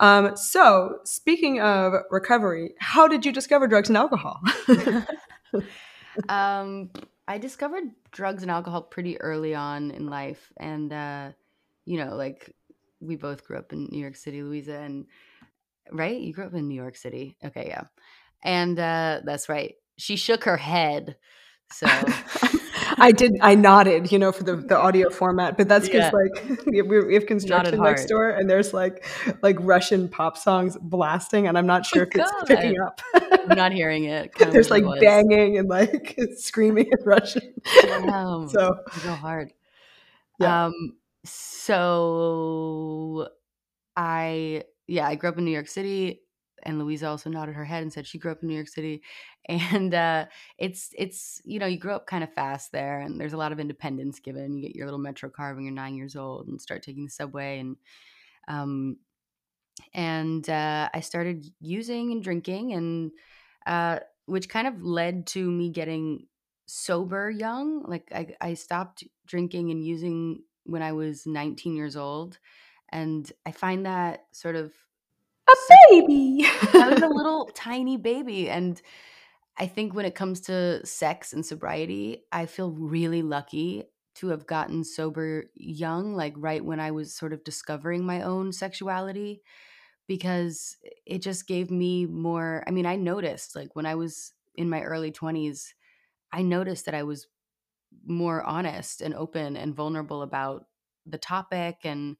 um, so speaking of recovery, how did you discover drugs and alcohol? um, I discovered drugs and alcohol pretty early on in life, and uh, you know, like we both grew up in New York City, Louisa, and right? You grew up in New York City. Okay, yeah. And uh that's right. She shook her head. So I did. I nodded, you know, for the, the audio format, but that's because yeah. like we, we have construction next door, and there's like like Russian pop songs blasting, and I'm not sure oh, if God. it's picking up. I'm not hearing it. there's like banging and like screaming in Russian. Wow. so so hard. Yeah. Um, so I yeah, I grew up in New York City and Louisa also nodded her head and said she grew up in New York City. And uh, it's it's you know you grow up kind of fast there, and there's a lot of independence given. You get your little MetroCard when you're nine years old and start taking the subway, and um, and uh, I started using and drinking, and uh, which kind of led to me getting sober young. Like I I stopped drinking and using when I was 19 years old. And I find that sort of a baby. I was a little tiny baby. And I think when it comes to sex and sobriety, I feel really lucky to have gotten sober young, like right when I was sort of discovering my own sexuality, because it just gave me more. I mean, I noticed like when I was in my early 20s, I noticed that I was more honest and open and vulnerable about the topic and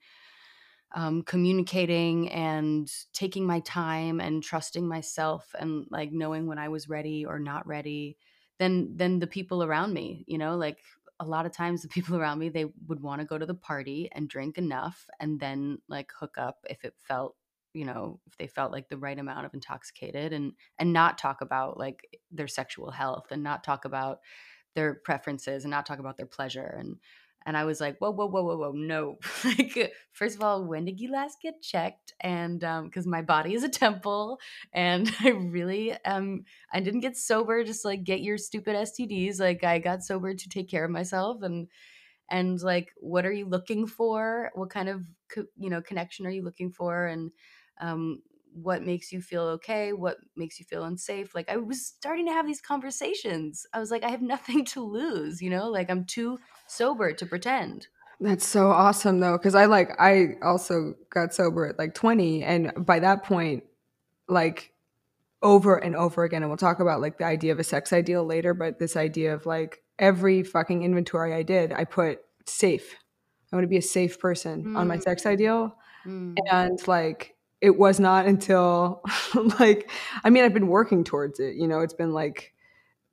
um, communicating and taking my time and trusting myself and like knowing when I was ready or not ready, then then the people around me, you know, like a lot of times the people around me they would want to go to the party and drink enough and then like hook up if it felt you know if they felt like the right amount of intoxicated and and not talk about like their sexual health and not talk about their preferences and not talk about their pleasure and and I was like, whoa, whoa, whoa, whoa, whoa, no. like, first of all, when did you last get checked? And um, because um, my body is a temple, and I really um, I didn't get sober just like get your stupid STDs. Like, I got sober to take care of myself, and and like, what are you looking for? What kind of you know connection are you looking for? And um, what makes you feel okay what makes you feel unsafe like i was starting to have these conversations i was like i have nothing to lose you know like i'm too sober to pretend that's so awesome though because i like i also got sober at like 20 and by that point like over and over again and we'll talk about like the idea of a sex ideal later but this idea of like every fucking inventory i did i put safe i want to be a safe person mm. on my sex ideal mm. and like it was not until like i mean i've been working towards it you know it's been like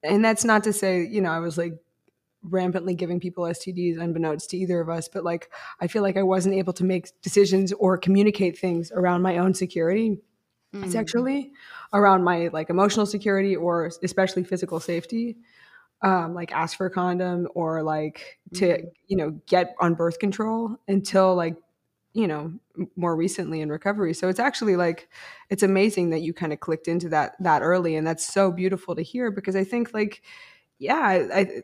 and that's not to say you know i was like rampantly giving people stds unbeknownst to either of us but like i feel like i wasn't able to make decisions or communicate things around my own security mm. sexually around my like emotional security or especially physical safety um, like ask for a condom or like to mm. you know get on birth control until like you know more recently in recovery. So it's actually like it's amazing that you kind of clicked into that that early and that's so beautiful to hear because i think like yeah I,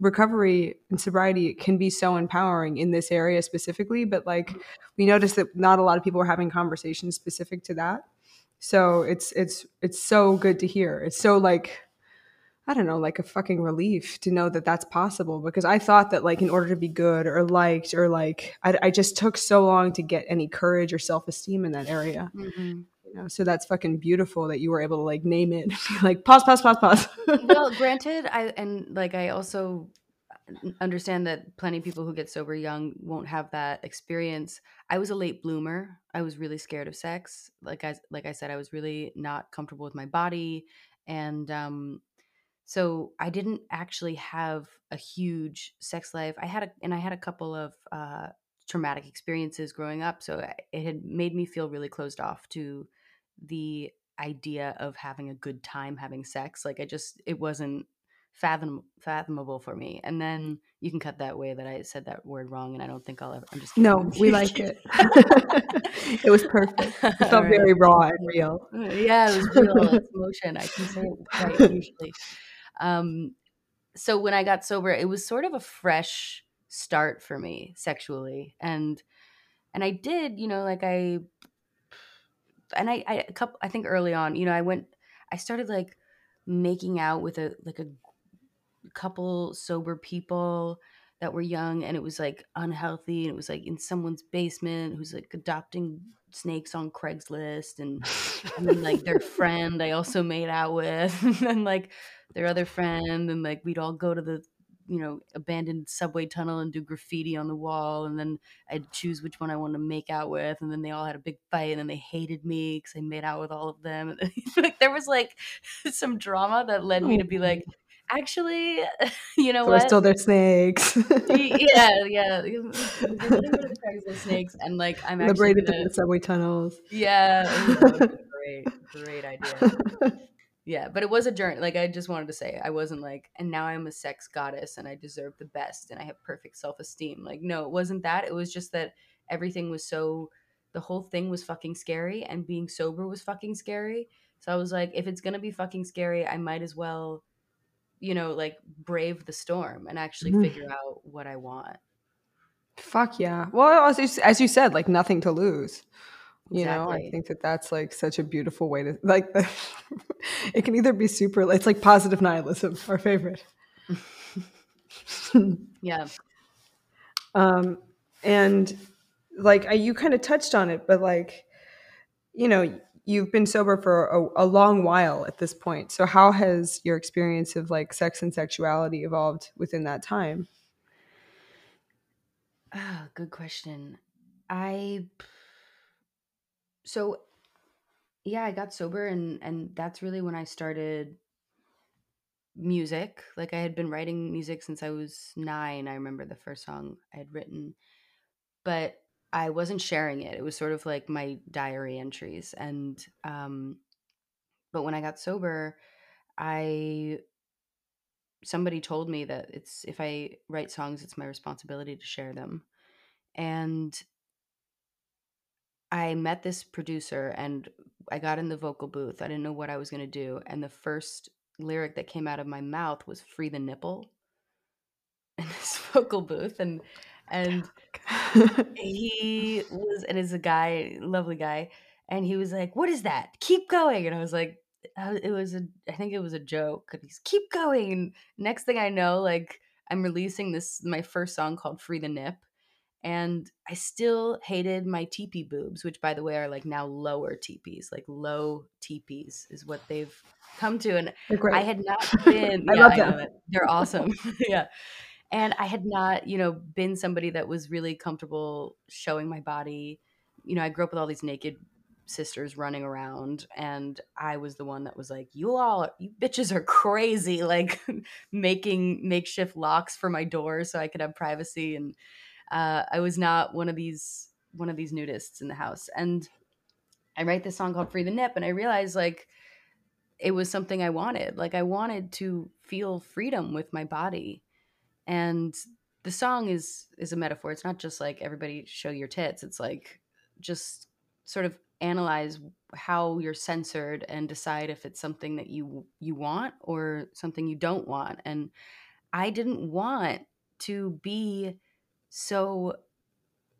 recovery and sobriety can be so empowering in this area specifically but like mm-hmm. we noticed that not a lot of people are having conversations specific to that. So it's it's it's so good to hear. It's so like I don't know, like a fucking relief to know that that's possible because I thought that like in order to be good or liked or like I, I just took so long to get any courage or self esteem in that area. Mm-hmm. You know, so that's fucking beautiful that you were able to like name it, like pause, pause, pause, pause. well, granted, I and like I also understand that plenty of people who get sober young won't have that experience. I was a late bloomer. I was really scared of sex. Like I like I said, I was really not comfortable with my body and um so I didn't actually have a huge sex life. I had a, and I had a couple of uh, traumatic experiences growing up, so it had made me feel really closed off to the idea of having a good time having sex. Like I just, it wasn't fathom fathomable for me. And then you can cut that way that I said that word wrong, and I don't think I'll ever. I'm just kidding. no, we like it. it was perfect. It felt right. very raw and real. Yeah, it was real. It's emotion. I can say it right usually. Um, so when I got sober, it was sort of a fresh start for me sexually, and and I did, you know, like I and I, I a couple, I think early on, you know, I went, I started like making out with a like a couple sober people that were young and it was like unhealthy and it was like in someone's basement who's like adopting snakes on Craigslist and and then like their friend I also made out with and then like their other friend and like we'd all go to the you know abandoned subway tunnel and do graffiti on the wall and then i'd choose which one i wanted to make out with and then they all had a big fight and then they hated me because i made out with all of them like there was like some drama that led me to be like. Actually you know so what still their snakes yeah yeah snakes and like i'm liberated gonna, the subway tunnels yeah great great idea yeah, but it was a journey. Like I just wanted to say, I wasn't like, and now I'm a sex goddess and I deserve the best and I have perfect self esteem. Like, no, it wasn't that. It was just that everything was so, the whole thing was fucking scary and being sober was fucking scary. So I was like, if it's gonna be fucking scary, I might as well, you know, like brave the storm and actually mm. figure out what I want. Fuck yeah. Well, as you, as you said, like nothing to lose you exactly. know i think that that's like such a beautiful way to like it can either be super it's like positive nihilism our favorite yeah um and like I, you kind of touched on it but like you know you've been sober for a, a, long while at this point so how has your experience of like sex and sexuality evolved within that time oh good question i so yeah, I got sober and and that's really when I started music. Like I had been writing music since I was 9. I remember the first song I had written. But I wasn't sharing it. It was sort of like my diary entries and um but when I got sober, I somebody told me that it's if I write songs, it's my responsibility to share them. And I met this producer and I got in the vocal booth. I didn't know what I was going to do. And the first lyric that came out of my mouth was free the nipple in this vocal booth. And, and he was, and is a guy, lovely guy. And he was like, what is that? Keep going. And I was like, uh, it was a, I think it was a joke. And he's keep going. And next thing I know, like I'm releasing this, my first song called free the nip and I still hated my teepee boobs, which by the way are like now lower teepees, like low teepees is what they've come to. And I had not been I yeah, love them. They're awesome. yeah. And I had not, you know, been somebody that was really comfortable showing my body. You know, I grew up with all these naked sisters running around and I was the one that was like, You all you bitches are crazy, like making makeshift locks for my door so I could have privacy and uh, I was not one of these one of these nudists in the house. And I write this song called "Free the Nip," and I realized like it was something I wanted. Like I wanted to feel freedom with my body, and the song is is a metaphor. It's not just like everybody show your tits. It's like just sort of analyze how you're censored and decide if it's something that you you want or something you don't want. And I didn't want to be so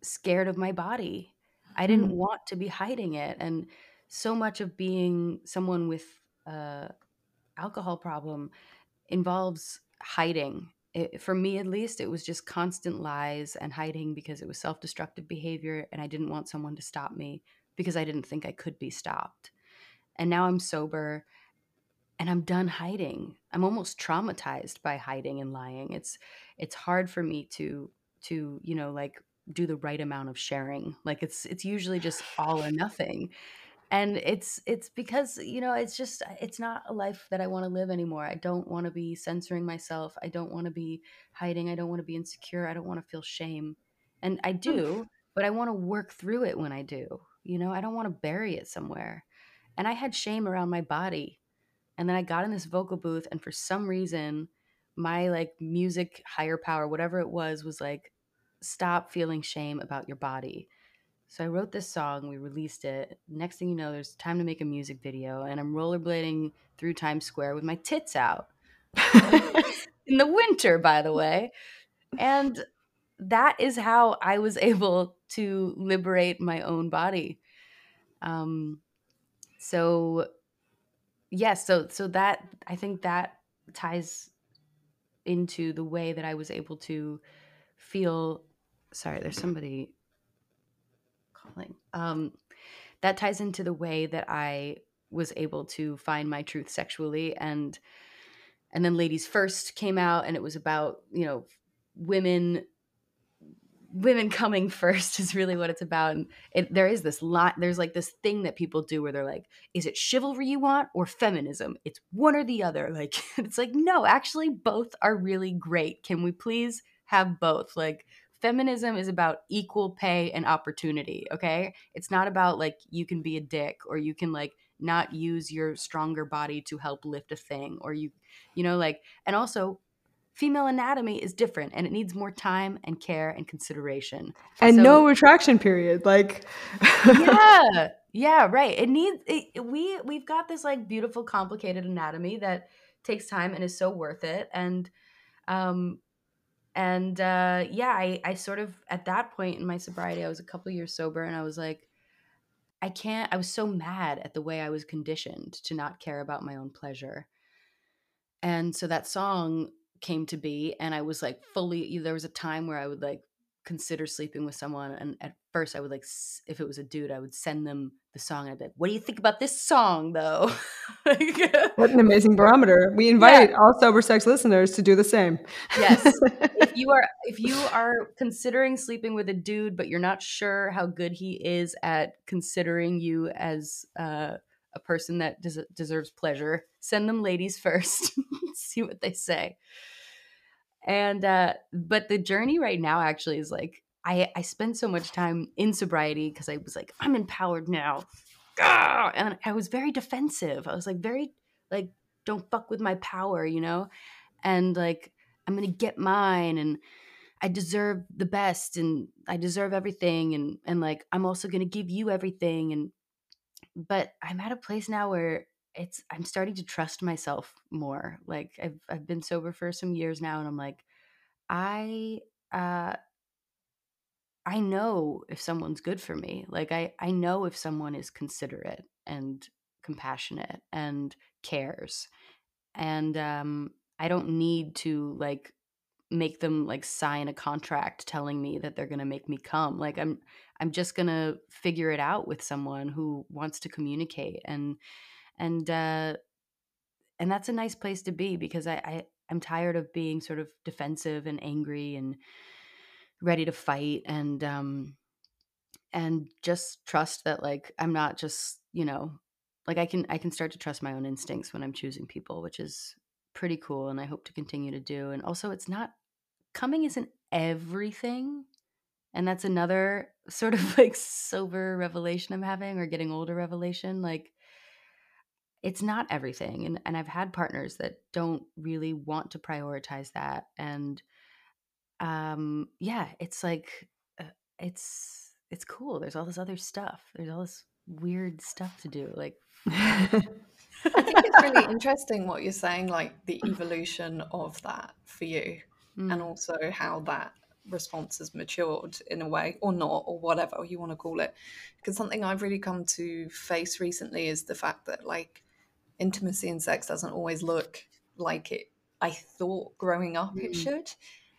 scared of my body. I didn't Hmm. want to be hiding it. And so much of being someone with a alcohol problem involves hiding. It, for me, at least, it was just constant lies and hiding because it was self destructive behavior. And I didn't want someone to stop me because I didn't think I could be stopped. And now I'm sober and I'm done hiding. I'm almost traumatized by hiding and lying. It's it's hard for me to to, you know, like do the right amount of sharing. Like it's it's usually just all or nothing. And it's it's because, you know, it's just it's not a life that I want to live anymore. I don't want to be censoring myself. I don't want to be hiding. I don't want to be insecure. I don't want to feel shame. And I hmm. do, but I want to work through it when I do. You know, I don't want to bury it somewhere. And I had shame around my body and then I got in this vocal booth, and for some reason, my like music higher power, whatever it was, was like, stop feeling shame about your body. So I wrote this song, we released it. Next thing you know, there's time to make a music video, and I'm rollerblading through Times Square with my tits out in the winter, by the way. And that is how I was able to liberate my own body. Um, so yes so so that i think that ties into the way that i was able to feel sorry there's somebody calling. Um that ties into the way that i was able to find my truth sexually and and then ladies first came out and it was about you know women women coming first is really what it's about. And it, there is this lot there's like this thing that people do where they're like is it chivalry you want or feminism? It's one or the other. Like it's like no actually both are really great. Can we please have both? Like feminism is about equal pay and opportunity okay? It's not about like you can be a dick or you can like not use your stronger body to help lift a thing or you you know like and also female anatomy is different and it needs more time and care and consideration. And So- no retraction period. Like, yeah yeah right. It needs it, we we've got this like beautiful complicated anatomy that takes time and is so worth it. And um and uh yeah i i sort of at that point in my sobriety i was a couple years sober and i was like i can't i was so mad at the way i was conditioned to not care about my own pleasure. And so that song came to be and i was like fully there was a time where i would like consider sleeping with someone and at first i would like if it was a dude i would send them the song and i'd be like what do you think about this song though Like, what an amazing barometer. We invite all sober sex listeners to do the same. Yes. if you are if you are considering sleeping with a dude but you're not sure how good he is at considering you as uh, a person that des- deserves pleasure send them ladies first see what they say and uh but the journey right now actually is like i i spend so much time in sobriety because i was like i'm empowered now Ah! and i was very defensive i was like very like don't fuck with my power you know and like I'm gonna get mine and I deserve the best and I deserve everything and and like I'm also gonna give you everything and but I'm at a place now where it's I'm starting to trust myself more. Like I've I've been sober for some years now and I'm like I uh I know if someone's good for me. Like I I know if someone is considerate and compassionate and cares. And um I don't need to like make them like sign a contract telling me that they're going to make me come. Like I'm I'm just going to figure it out with someone who wants to communicate and and uh and that's a nice place to be because I, I I'm tired of being sort of defensive and angry and ready to fight and um and just trust that like I'm not just, you know, like I can I can start to trust my own instincts when I'm choosing people, which is pretty cool and I hope to continue to do. And also it's not coming isn't everything. And that's another sort of like sober revelation I'm having or getting older revelation. Like it's not everything. And and I've had partners that don't really want to prioritize that. And um yeah, it's like uh, it's it's cool. There's all this other stuff. There's all this weird stuff to do. Like I think it's really interesting what you're saying, like the evolution of that for you, mm, and also how that response has matured in a way, or not, or whatever you want to call it. Because something I've really come to face recently is the fact that, like, intimacy and sex doesn't always look like it I thought growing up it Mm. should.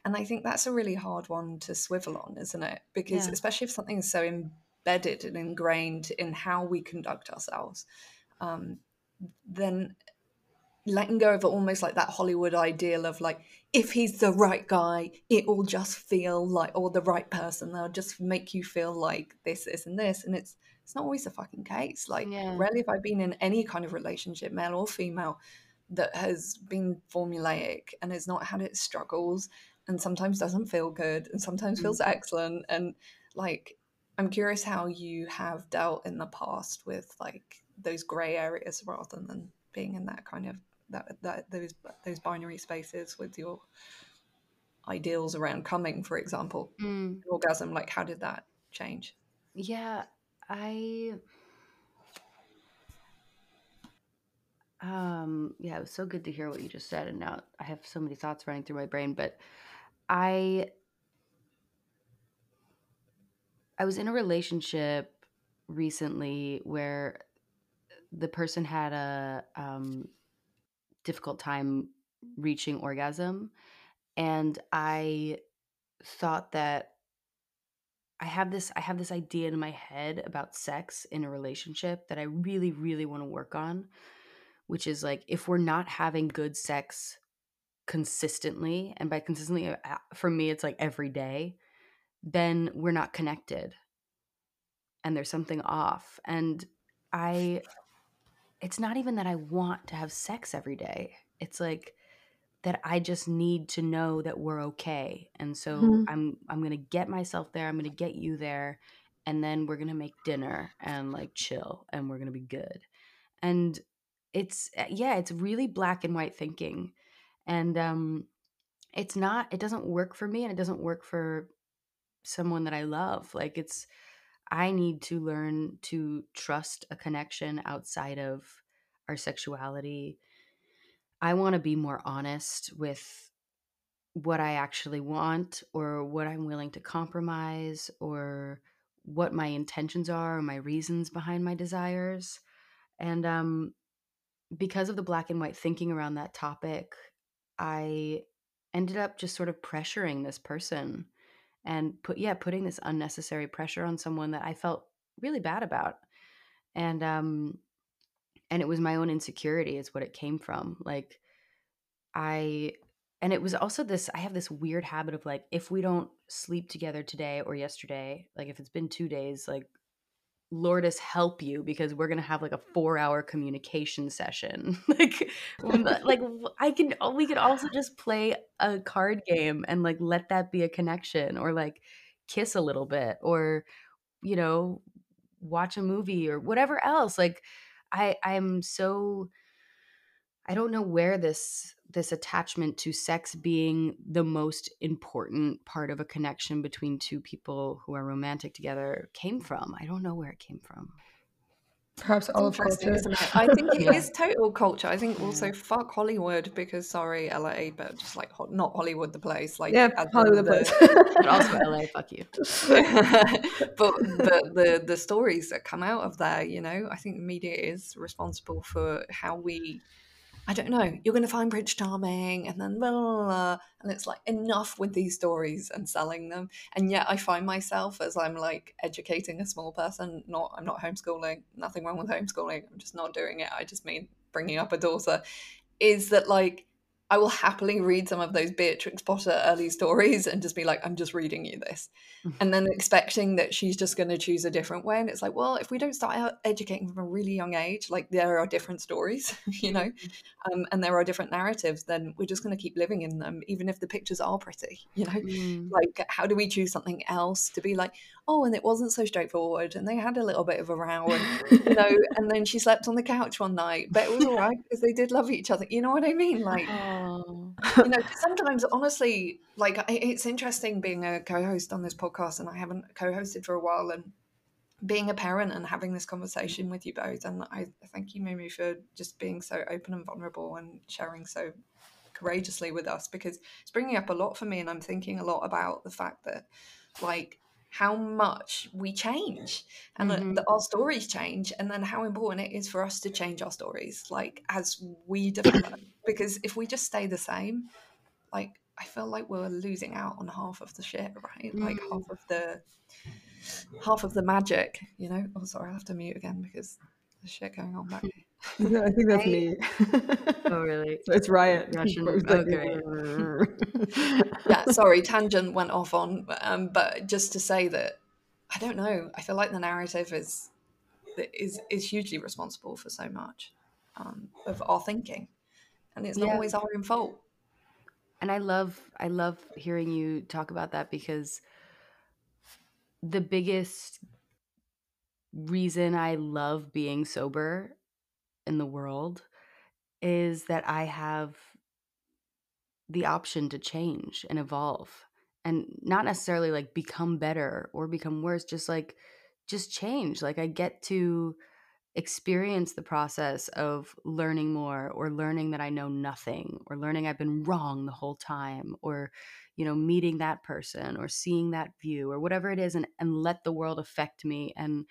And I think that's a really hard one to swivel on, isn't it? Because Yeah. especially if something is so embedded and ingrained in how we conduct ourselves, um, then letting go of almost like that Hollywood ideal of like, if he's the right guy, it will just feel like, or the right person, they'll just make you feel like this, this, and this. And it's it's not always the fucking case. Like, Yeah. rarely have I been in any kind of relationship, male or female, that has been formulaic and has not had its struggles and sometimes doesn't feel good and sometimes feels excellent. And like, I'm curious how you have dealt in the past with like those grey areas rather than being in that kind of that that those those binary spaces with your ideals around coming, for example, Mm. orgasm. Like, how did that change? Yeah, I um yeah, it was so good to hear what you just said and now I have so many thoughts running through my brain, but I I was in a relationship recently where the person had a um difficult time reaching orgasm and I thought that I have this I have this idea in my head about sex in a relationship that I really really want to work on, which is like if we're not having good sex consistently, and by consistently uh, for me it's like every day, then we're not connected. And there's something off. And I it's not even that I want to have sex every day. It's like that I just need to know that we're okay. And so Mhm. I'm I'm going to get myself there. I'm going to get you there and then we're going to make dinner and like chill and we're going to be good. And it's uh, yeah, it's really black and white thinking. And um it's not it doesn't work for me and it doesn't work for someone that I love. Like it's I need to learn to trust a connection outside of our sexuality. I want to be more honest with what I actually want or what I'm willing to compromise or what my intentions are or my reasons behind my desires. And um, because of the black and white thinking around that topic, I ended up just sort of pressuring this person and put yeah putting this unnecessary pressure on someone that i felt really bad about and um and it was my own insecurity is what it came from like i and it was also this i have this weird habit of like if we don't sleep together today or yesterday like if it's been two days like lordus help you because we're gonna have like a four hour communication session. Like like i can uh, we could also just play a card game and like let that be a connection or like kiss a little bit or you know watch a movie or whatever else like i i'm so i don't know where this this attachment to sex being the most important part of a connection between two people who are romantic together came from. I don't know where it came from. Perhaps all of culture. I think it is total culture. I think also mm. fuck Hollywood because sorry LA, but just like not Hollywood the place. Like yeah, Hollywood the place, but also LA. Fuck you. but the, the the stories that come out of there, you know, I think the media is responsible for how we I don't know, you're going to find Prince Charming, and then blah, blah, blah, and it's like enough with these stories and selling them. And yet, I find myself as I'm like educating a small person. Not, I'm not homeschooling. Nothing wrong with homeschooling. I'm just not doing it. I just mean bringing up a daughter. Is that like I will happily read some of those Beatrix Potter early stories and just be like, I'm just reading you this. Mm-hmm. And then expecting that she's just going to choose a different way. And it's like, well, if we don't start out educating from a really young age, like there are different stories, you know, mm-hmm. um, and there are different narratives, then we're just going to keep living in them, even if the pictures are pretty, you know? Mm. Like, how do we choose something else to be like, oh, and it wasn't so straightforward. And they had a little bit of a row, and, you know, and then she slept on the couch one night, but it was all right because they did love each other. You know what I mean? Like, oh. you know, sometimes honestly, like it's interesting being a co-host on this podcast, and I haven't co-hosted for a while, and being a parent and having this conversation with you both. And I thank you, Mimi, for just being so open and vulnerable and sharing so courageously with us because it's bringing up a lot for me, and I'm thinking a lot about the fact that, like, how much we change and mm-hmm. that our stories change and then how important it is for us to change our stories like as we develop because if we just stay the same like i feel like we're losing out on half of the shit right? Like half of the half of the magic you know? Oh sorry i have to mute again because there's shit going on back I think that's me. oh, really? it's Riot. Russian. Okay. yeah, sorry, tangent went off on, um, but just to say that I don't know. I feel like the narrative is is is hugely responsible for so much um, of our thinking, and it's not yeah. always our own fault. And I love I love hearing you talk about that because the biggest reason I love being sober in the world is that I have the option to change and evolve and not necessarily like become better or become worse just like just change. Like i get to experience the process of learning more or learning that i know nothing or learning i've been wrong the whole time or you know meeting that person or seeing that view or whatever it is and and let the world affect me and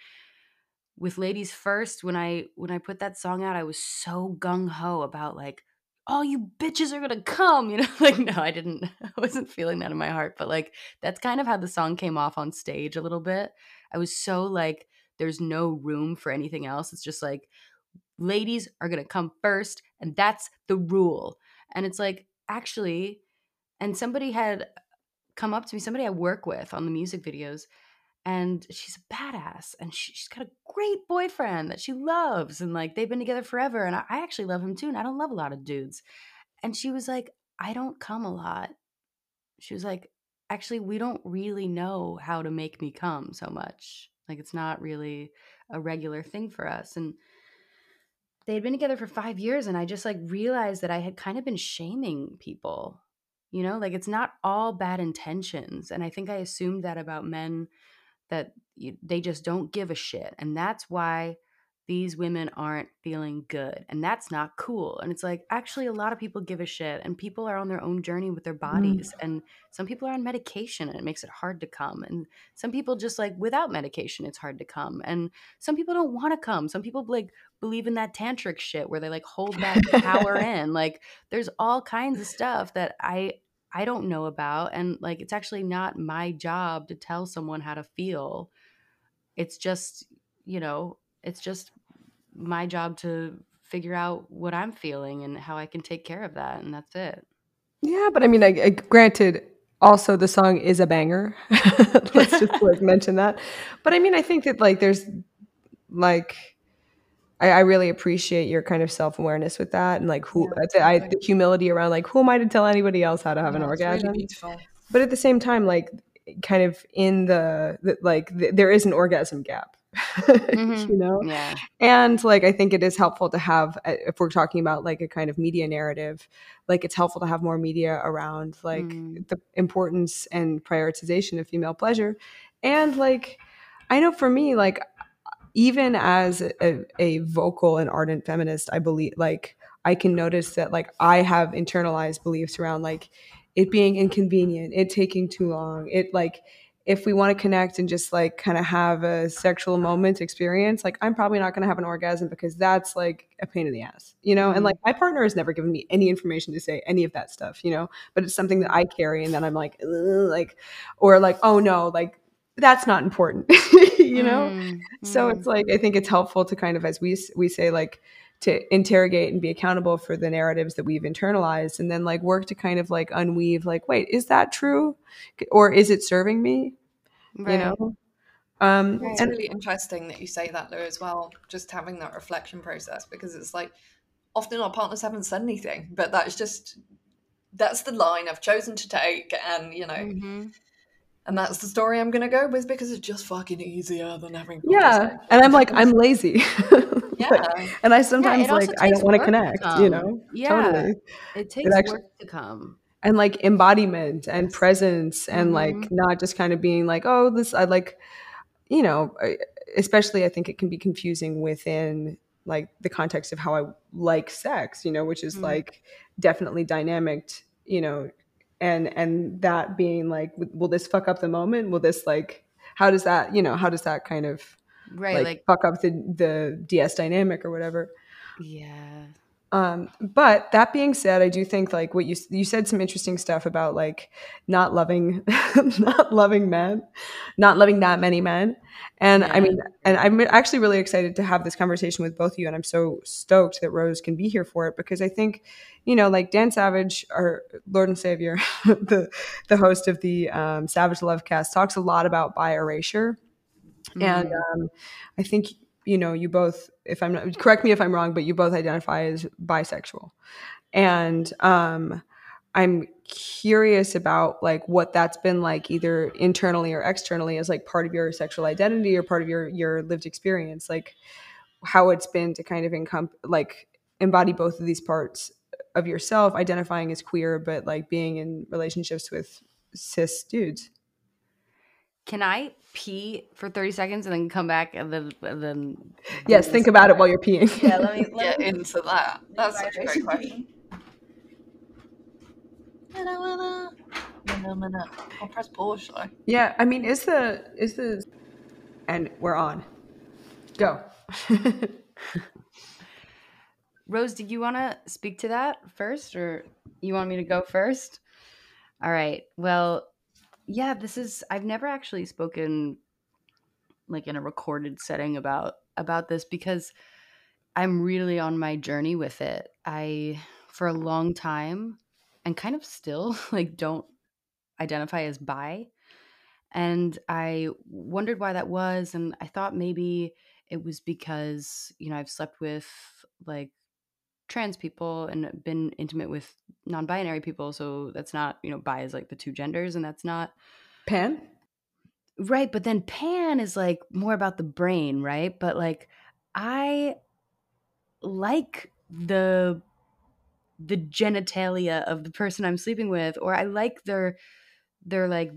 with ladies first when i when i put that song out i was so gung-ho about like oh you bitches are gonna come you know like no i didn't i wasn't feeling that in my heart but like that's kind of how the song came off on stage a little bit. I was so like there's no room for anything else. It's just like ladies are gonna come first and that's the rule. And it's like actually and somebody had come up to me somebody i work with on the music videos and she's a badass and she, has got a great boyfriend that she loves and like they've been together forever and I, I actually love him too and i don't love a lot of dudes. And she was like i don't come a lot. She was like actually we don't really know how to make me come so much. Like it's not really a regular thing for us. And they had been together for five years and i just like realized that i had kind of been shaming people you know? Like it's not all bad intentions and i think i assumed that about men that you, they just don't give a shit. And that's why these women aren't feeling good. And that's not cool. And it's like, actually, a lot of people give a shit, and people are on their own journey with their mm. bodies. Mm. And some people are on medication, and it makes it hard to come. And some people just like without medication, it's hard to come. And some people don't want to come. Some people like believe in that tantric shit where they like hold that power in. Like, there's all kinds of stuff that I I don't know about. And like, it's actually not my job to tell someone how to feel. It's just, you know, it's just my job to figure out what I'm feeling and how I can take care of that. And that's it. Yeah. But I mean, I, I granted, also the song is a banger. Let's just like mention that. But I mean, I think that like there's like, I, I really appreciate your kind of self awareness with that, and like who yeah, I, the humility around like who am I to tell anybody else how to have yeah, an orgasm? Really but at the same time, like kind of in the, the like the, there is an orgasm gap. mm-hmm. you know yeah and like i think it is helpful to have uh, if we're talking about like a kind of media narrative like it's helpful to have more media around like mm. the importance and prioritization of female pleasure and like i know for me like even as a, a vocal and ardent feminist i believe like i can notice that like i have internalized beliefs around like it being inconvenient it taking too long it like if we want to connect and just like kind of have a sexual moment experience, like I'm probably not going to have an orgasm because that's like a pain in the ass, you know? Mm-hmm. And like my partner has never given me any information to say any of that stuff, you know? But it's something that I carry and then I'm like, like, or like, oh no, like that's not important, you know? Mm-hmm. So it's like, I think it's helpful to kind of, as we, we say, like, to interrogate and be accountable for the narratives that we've internalized and then like work to kind of like unweave like wait is that true or is it serving me right. you know um it's and, really interesting that you say that though as well just having that reflection process because it's like often our partners haven't said anything but that's just that's the line i've chosen to take and you know mm-hmm. And that's the story i'm gonna go with because it's just fucking easier than having yeah and i'm like i'm lazy yeah. Like, and I sometimes yeah, like I don't want to connect, you know? Yeah. Totally. It takes it actually, work to come. And like embodiment and presence and mm-hmm. like not just kind of being like, oh, this I like, you know, especially I think it can be confusing within like the context of how I like sex, you know, which is mm-hmm. like definitely dynamic, you know, and and that being like will this fuck up the moment? Will this like how does that, you know, how does that kind of right like, like fuck up the the ds dynamic or whatever yeah um but that being said i do think like what you you said some interesting stuff about like not loving not loving men not loving that many men and yeah. i mean and i'm actually really excited to have this conversation with both of you and i'm so stoked that rose can be here for it because i think you know like dan savage our lord and savior the the host of the um, savage love cast talks a lot about bi erasure Mm-hmm. And um, I think you know you both, if I'm not correct me if I'm wrong, but you both identify as bisexual, and um, I'm curious about like what that's been like either internally or externally as like part of your sexual identity or part of your your lived experience like how it's been to kind of encom- like embody both of these parts of yourself identifying as queer but like being in relationships with cis dudes can I pee for 30 seconds and then come back and then and then Yes, think about it while you're peeing. Yeah, let me let get into that. That's such a great question. I'll press pause, shall I? Yeah, I mean, is the is the and we're on. Go. Rose, do you want to speak to that first, or you want me to go first? All right. Well, yeah, this is I've never actually spoken like in a recorded setting about about this because I'm really on my journey with it. I for a long time and kind of still like don't identify as bi and I wondered why that was and I thought maybe it was because you know I've slept with like trans people and been intimate with non-binary people so that's not you know bi is like the two genders and that's not pan? Right but then pan is like more about the brain right? But like i like the the genitalia of the person i'm sleeping with or i like their their like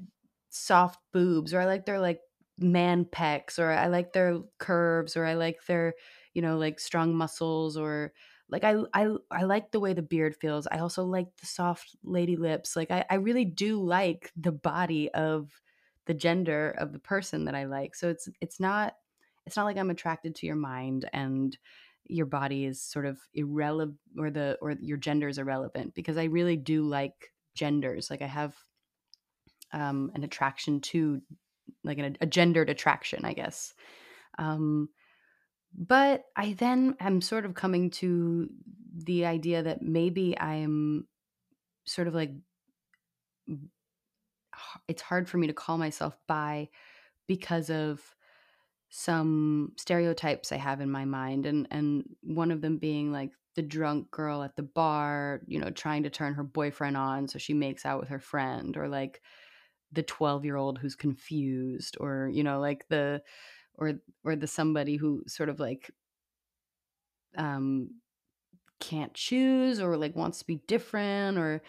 soft boobs or i like their like man pecs or i like their curves or i like their you know like strong muscles or like I I I like the way the beard feels. I also like the soft lady lips. Like I, I really do like the body of the gender of the person that I like. So it's it's not it's not like I'm attracted to your mind and your body is sort of irrelevant or the or your gender is irrelevant because I really do like genders. Like I have um an attraction to like an, a gendered attraction, I guess. Um but I then am sort of coming to the idea that maybe I'm sort of like it's hard for me to call myself bi because of some stereotypes I have in my mind and and one of them being like the drunk girl at the bar, you know, trying to turn her boyfriend on so she makes out with her friend or like the 12-year-old who's confused or you know like the or or the somebody who sort of like um can't choose or like wants to be different or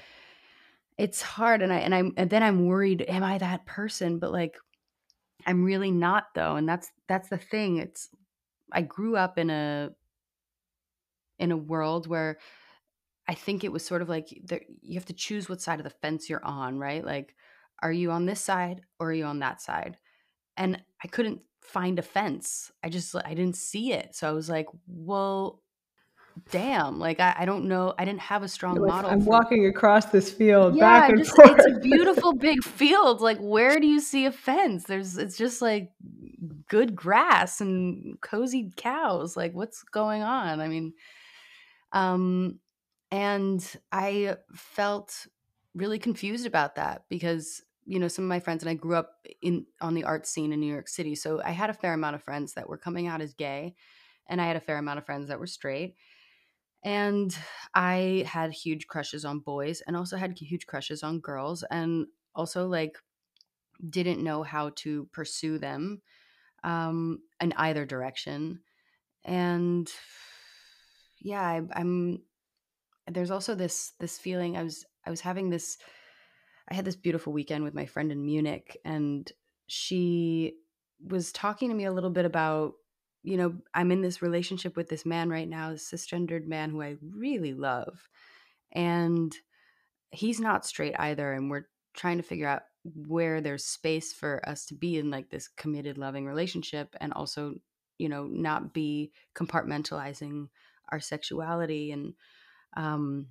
it's hard and i and i and then i'm worried am i that person? But like i'm really not though and that's that's the thing it's i grew up in a in a world where i think it was sort of like you have to choose what side of the fence you're on right? Like are you on this side or are you on that side? And i couldn't find a fence i just i didn't see it so i was like well damn like i, I don't know i didn't have a strong Like, model I'm for- walking across this field yeah, back and just forth. it's a beautiful big field. Like, where do you see a fence? There's, it's just like good grass and cozy cows. Like, what's going on? I mean, um, and I felt really confused about that because you know some of my friends and I grew up in on the art scene in New York City, so I had a fair amount of friends that were coming out as gay, and I had a fair amount of friends that were straight. And I had huge crushes on boys and also had huge crushes on girls and also like didn't know how to pursue them um in either direction. And yeah, I, I'm there's also this this feeling I was I was having this I had this beautiful weekend with my friend in Munich and she was talking to me a little bit about you know, I'm in this relationship with this man right now, this cisgendered man who I really love. And he's not straight either. And we're trying to figure out where there's space for us to be in like this committed, loving relationship and also, you know, not be compartmentalizing our sexuality and, um,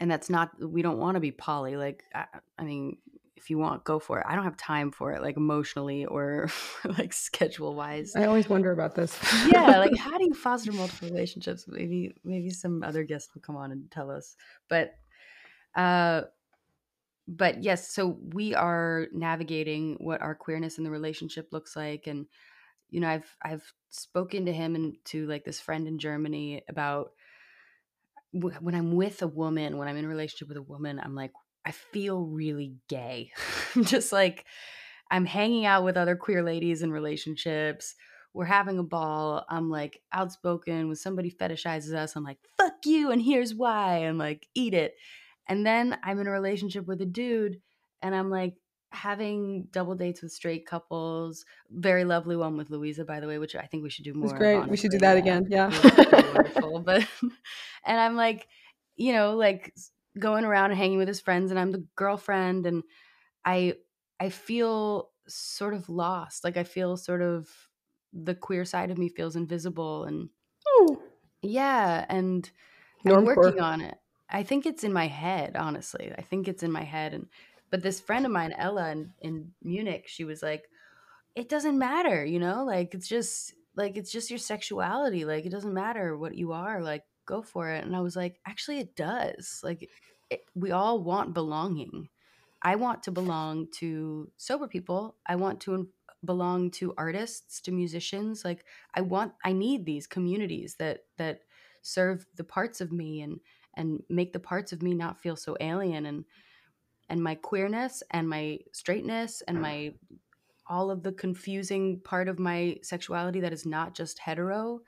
and that's not, we don't want to be poly. Like, I, I mean, if you want, go for it. I don't have time for it, like emotionally or like schedule wise I always wonder about this. yeah like how do you foster multiple relationships maybe maybe some other guests will come on and tell us but uh but yes so we are navigating what our queerness in the relationship looks like and you know i've i've spoken to him and to like this friend in germany about when i'm with a woman when i'm in a relationship with a woman i'm like i feel really gay just like i'm hanging out with other queer ladies in relationships we're having a ball. I'm like outspoken. When somebody fetishizes us, I'm like, fuck you, and here's why. I'm like, eat it. And then I'm in a relationship with a dude, and I'm like having double dates with straight couples. Very lovely one with Louisa, by the way, which I think we should do more. It's great. We should do that again. Yeah. It was really wonderful. But and I'm like, you know, like going around and hanging with his friends, and I'm the girlfriend, and I I feel sort of lost. Like I feel sort of the queer side of me feels invisible and Oh, yeah, and I'm working on it. I think it's in my head, honestly. I think it's in my head and but this friend of mine, Ella in, in Munich, she was like, it doesn't matter, you know? Like it's just like it's just your sexuality. Like it doesn't matter what you are, like go for it. And I was like, actually it does. Like it, we all want belonging. I want to belong to sober people. I want to belong to artists, to musicians. Like I want I need these communities that that serve the parts of me and and make the parts of me not feel so alien and and my queerness and my straightness and my all of the confusing part of my sexuality that is not just hetero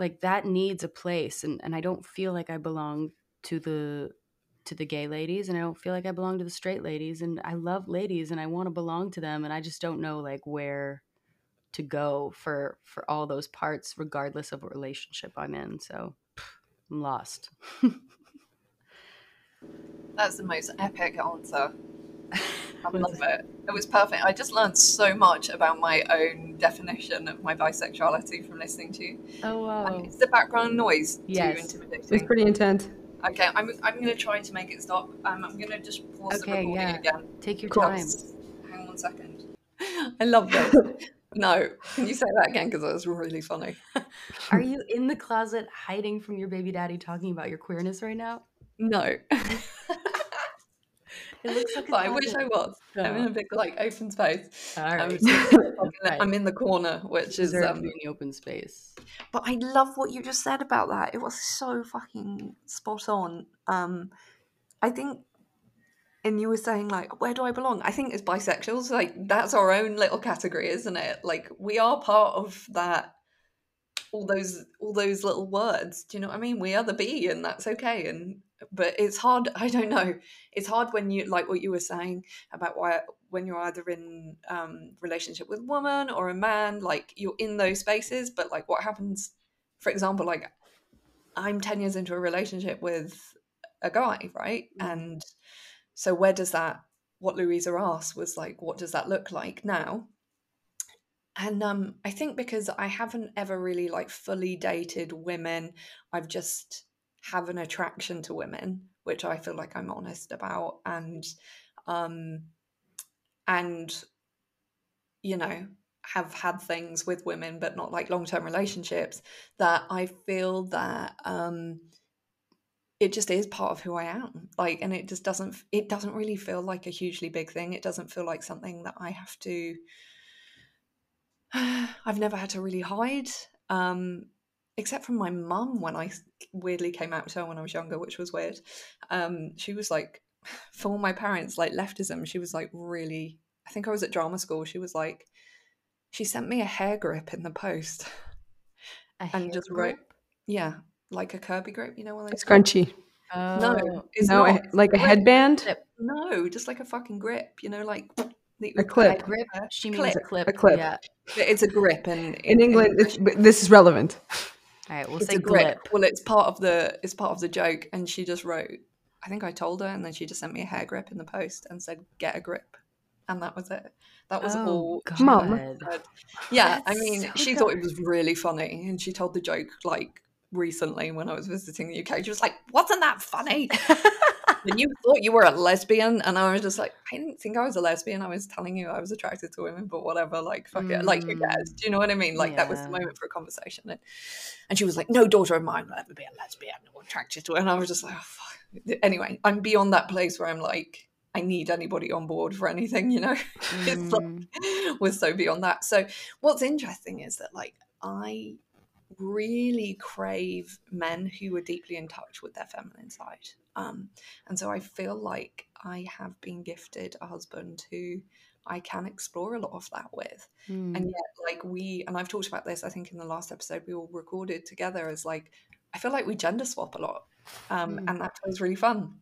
like that needs a place. And and I don't feel like I belong to the to the gay ladies and I don't feel like I belong to the straight ladies. And I love ladies and I want to belong to them and I just don't know like where to go for for all those parts regardless of what relationship I'm in. So I'm lost That's the most epic answer. I love it. It was perfect. I just learned so much about my own definition of my bisexuality from listening to you. oh Um, wow is the background noise Yes. too it's pretty intense. Okay, I'm, I'm going to try to make it stop. Um, I'm going to just pause the Okay, recording yeah. again. take your time Hang on one second. I love this. no, can you say that again? Because that was really funny. are you in the closet hiding from your baby daddy talking about your queerness right now No. It looks like but I wish. I was. I'm in a big like open space. all I'm, right Right. I'm in the corner, which is um, in the open space But I love what you just said about that. It was so fucking spot on. Um, I think and you were saying like where do i belong i think as bisexuals like that's our own little category isn't it like we are part of that all those all those little words do you know what i mean we are the b and that's okay and but it's hard i don't know. It's hard when you like what you were saying about why when you're either in um relationship with a woman or a man like you're in those spaces but like what happens for example like i'm 10 years into a relationship with a guy right? And so where does that what louisa asked was like what does that look like now? And um i think because i haven't ever really like fully dated women i've just have an attraction to women which i feel like i'm honest about and um and you know have had things with women but not like long-term relationships that i feel that um it just is part of who i am. Like and it just doesn't it doesn't really feel like a hugely big thing. It doesn't feel like something that i have to i've never had to really hide um except from my mum when i weirdly came out to her when i was younger which was weird um she was like for my parents like leftism she was like really i think i was at drama school she was like she sent me a hair grip in the post A and hair just grip? wrote yeah like a kirby grip you know what A they scrunchie. no Oh, it's No, not a- like a grip. headband. Clip. no just like a fucking grip you know like that A clip. put grip. a She means a clip. A clip. Yeah. it's a grip and In England, it's, this is relevant. All right. We'll it's say a grip. glip. Well, it's part of the it's part of the joke, and she just wrote. I think I told her, and then she just sent me a hair grip in the post and said, "Get a grip," and that was it. That was Oh, all. God. she Mum. said. Yeah, I mean, so she thought it was really funny, and she told the joke like recently when I was visiting the UK. She was like, "Wasn't that funny?" and you thought you were a lesbian, and I was just like, I didn't think I was a lesbian. I was telling you I was attracted to women, but whatever. Like, fuck it. Like, who cares? Do you know what I mean? Like, that was the moment for a conversation. And, and she was like, No daughter of mine will ever be a lesbian or attracted to it. And I was just like, oh, fuck. Anyway, I'm beyond that place where I'm like, I need anybody on board for anything, you know? it's like, Mm. we're so beyond that. So, what's interesting is that, like, I really crave men who are deeply in touch with their feminine side. Um, and so I feel like I have been gifted a husband who I can explore a lot of that with. Mm. And yet, like, we, and I've talked about this, I think, in the last episode we all recorded together, as like, I feel like we gender swap a lot. Um, Mm. And that feels really fun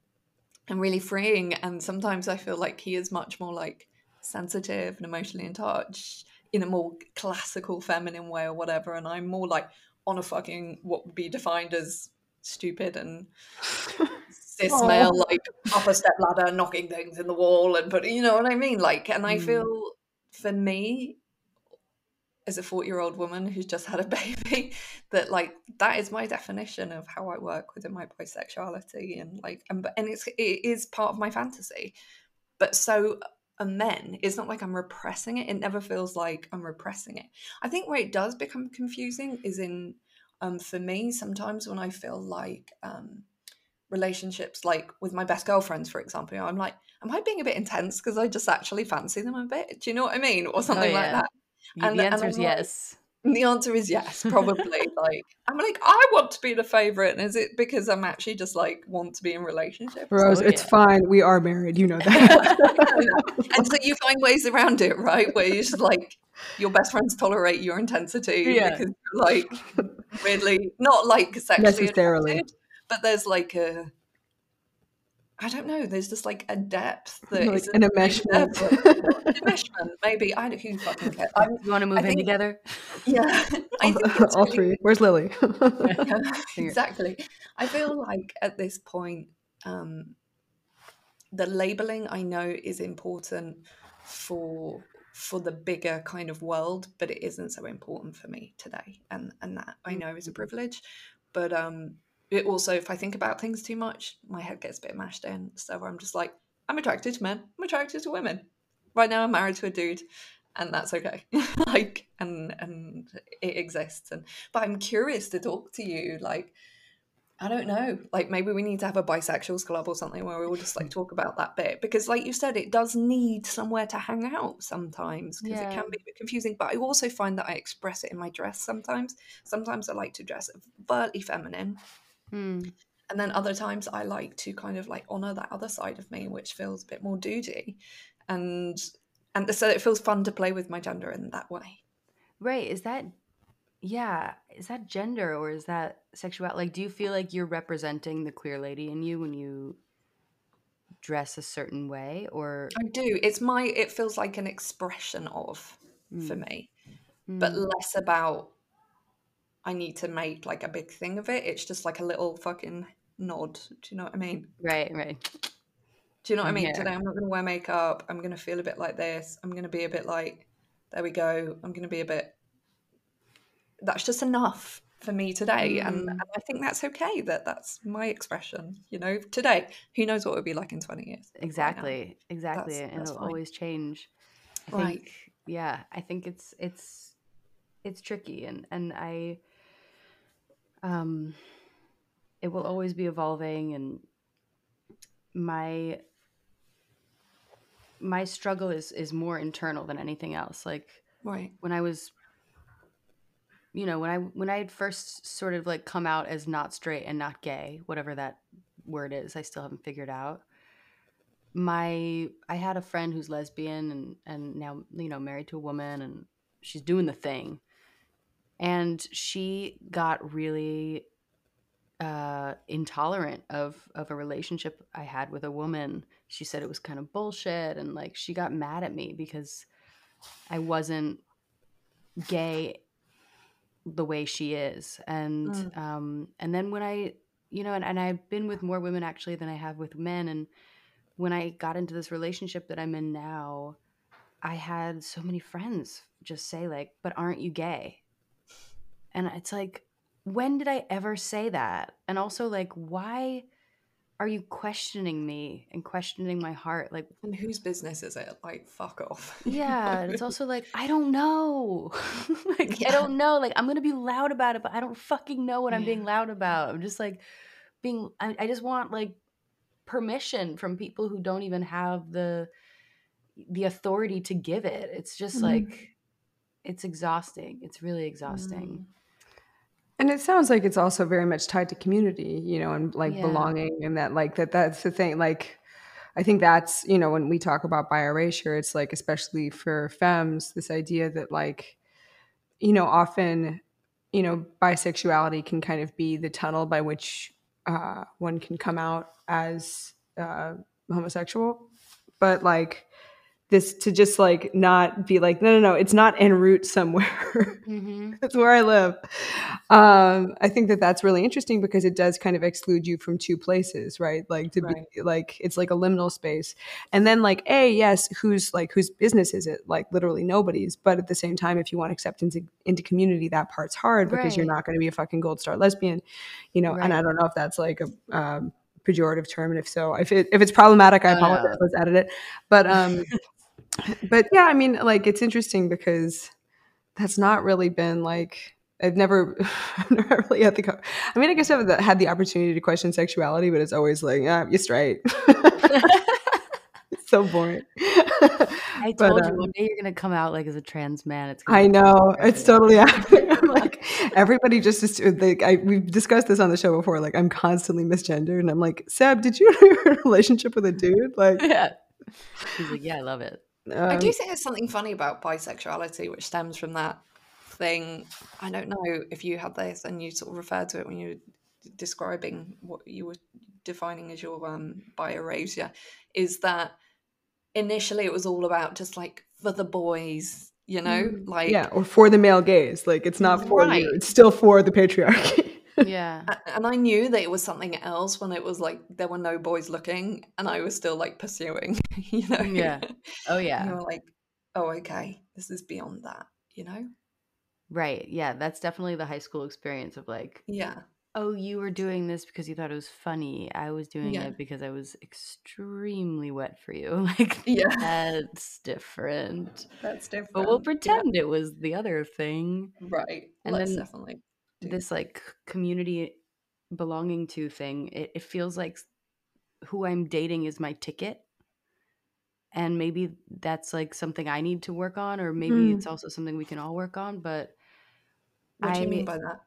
and really freeing. And sometimes I feel like he is much more like sensitive and emotionally in touch in a more classical feminine way or whatever. And I'm more like on a fucking what would be defined as stupid and Aw. male, like up a step ladder, knocking things in the wall and put, you know what I mean? Like, and I Mm. feel for me, as a 40 year old woman who's just had a baby that like that is my definition of how i work within my bisexuality and like and, and it's it is part of my fantasy but so a men it's not like i'm repressing it it never feels like i'm repressing it i think where it does become confusing is in um for me sometimes when i feel like um relationships like with my best girlfriends for example i'm like am i being a bit intense because i just actually fancy them a bit do you know what i mean or oh, something like yeah. that and- the and answer is like- yes. and the answer is yes, probably. like I'm like, I want to be the favorite. And is it because I'm actually just like want to be in relationships? Rose, Oh, it's yeah. fine. We are married. You know that. and so you find ways around it, right? Where you just like your best friends tolerate your intensity Yeah. because you're like weirdly not like sexually Necessarily. attracted, but there's like a I don't know. There's just like a depth that Like isn't an enmeshment. for- enmeshment, maybe. I don't. Who fucking cares? I'm, You want to move in think- together? yeah, I think All really three. Where's Lily? Yeah, exactly. I feel like at this point, um, the labeling I know is important for for the bigger kind of world, but it isn't so important for me today, and and that I know is a privilege. But um, it also, if I think about things too much, my head gets a bit mashed in. So I'm just like, I'm attracted to men. I'm attracted to women. Right now, I'm married to a dude, and that's okay. like, and and it exists. And but I'm curious to talk to you. Like, I don't know. Like, maybe we need to have a bisexuals club or something where we all just like talk about that bit because, like you said, it does need somewhere to hang out sometimes because it can be a bit confusing. But I also find that I express it in my dress sometimes. Sometimes I like to dress overtly feminine, Mm. And then other times I like to kind of like honor that other side of me, which feels a bit more duty. And and so it feels fun to play with my gender in that way. Right. Is that yeah, is that gender or is that sexuality? Like do you feel like you're representing the queer lady in you when you dress a certain way or I do. It's my it feels like an expression of for Mm, me, but mm, less about I need to make like a big thing of it. It's just like a little fucking nod. Do you know what I mean? right, right. Do you know what I mean? here. Today I'm not going to wear makeup. I'm going to feel a bit like this. I'm going to be a bit like, there we go. I'm going to be a bit. That's just enough for me today, and, Mm, and I think that's okay. That that's my expression. You know, today. Who knows what it would be like in 20 years? Right exactly. Exactly. that's And that's it'll fine. always change. I Right. think yeah, I think it's it's it's tricky and and I um it will always be evolving and my my struggle is is more internal than anything else like Right. when i was you know when i when i had first sort of like come out as not straight and not gay whatever that word is i still haven't figured out my i had a friend who's lesbian and and now you know married to a woman and she's doing the thing and she got really uh, intolerant of of a relationship I had with a woman. She said it was kind of bullshit, and like she got mad at me because I wasn't gay the way she is, and Mm. um, and then when I, you know, and, and I've been with more women actually than I have with men, and when I got into this relationship that I'm in now, I had so many friends just say like, "But aren't you gay?" And it's like, when did I ever say that? And also, like, why are you questioning me and questioning my heart? Like, And whose business is it? Like, fuck off. yeah. And it's also like, I don't know. like, I don't know. Like, I'm going to be loud about it, but I don't fucking know what I'm being loud about. I'm just like being, I, I just want like permission from people who don't even have the, the authority to give it. It's just Mhm. like, it's exhausting. It's really exhausting. And it sounds like it's also very much tied to community, you know, and like Yeah. belonging and that like that that's the thing. Like I think that's, you know, when we talk about bi-erasure, it's like especially for femmes, this idea that like, you know, often, you know, bisexuality can kind of be the tunnel by which uh, one can come out as uh, homosexual. But like this to just like not be like, no, no, no, it's not en route somewhere. Mm-hmm. that's where I live. Um, I think that that's really interesting because it does kind of exclude you from two places, right? Like to Right. be like it's like a liminal space, and then like a yes, who's like whose business is it? Like literally nobody's. But at the same time, if you want acceptance into community, that part's hard because you're not going to be a fucking gold star lesbian, you know. And I don't know if that's like a um, pejorative term, and if so, if it if it's problematic, I Oh, apologize. Let's edit it. But um, but yeah, I mean, like it's interesting because that's not really been like I've never, I've never really had the. I mean, I guess I've had the opportunity to question sexuality, but it's always like, yeah, you're straight. it's so boring. I But, told you um, one day you're gonna come out like as a trans man. It's I know it's totally happening. I'm like everybody just is like I, we've discussed this on the show before. Like I'm constantly misgendered, and I'm like, Seb, did you have a relationship with a dude? Like, yeah. He's like, yeah, I love it. I um, do think there's something funny about bisexuality, which stems from that thing. I don't know if you had this and you sort of referred to it when you were describing what you were defining as your um, bi-erasure, is that initially it was all about just like for the boys, you know, Mm. like yeah, or for the male gaze. Like it's not for Right. you; it's still for the patriarchy. Yeah. And I knew that it was something else when it was like there were no boys looking, and I was still like pursuing, you know. Yeah. Oh yeah. you were like, oh, okay, this is beyond that, you know. Right. Yeah. That's definitely the high school experience of like, Yeah, oh, you were doing this because you thought it was funny. I was doing Yeah. it because I was extremely wet for you. Like yeah, that's different. that's different. But we'll Yeah. pretend it was the other thing. right. And Let's then definitely This like community belonging to thing, it, it feels like who I'm dating is my ticket. And maybe that's like something I need to work on, or maybe Mm. it's also something we can all work on. But What do you mean by that?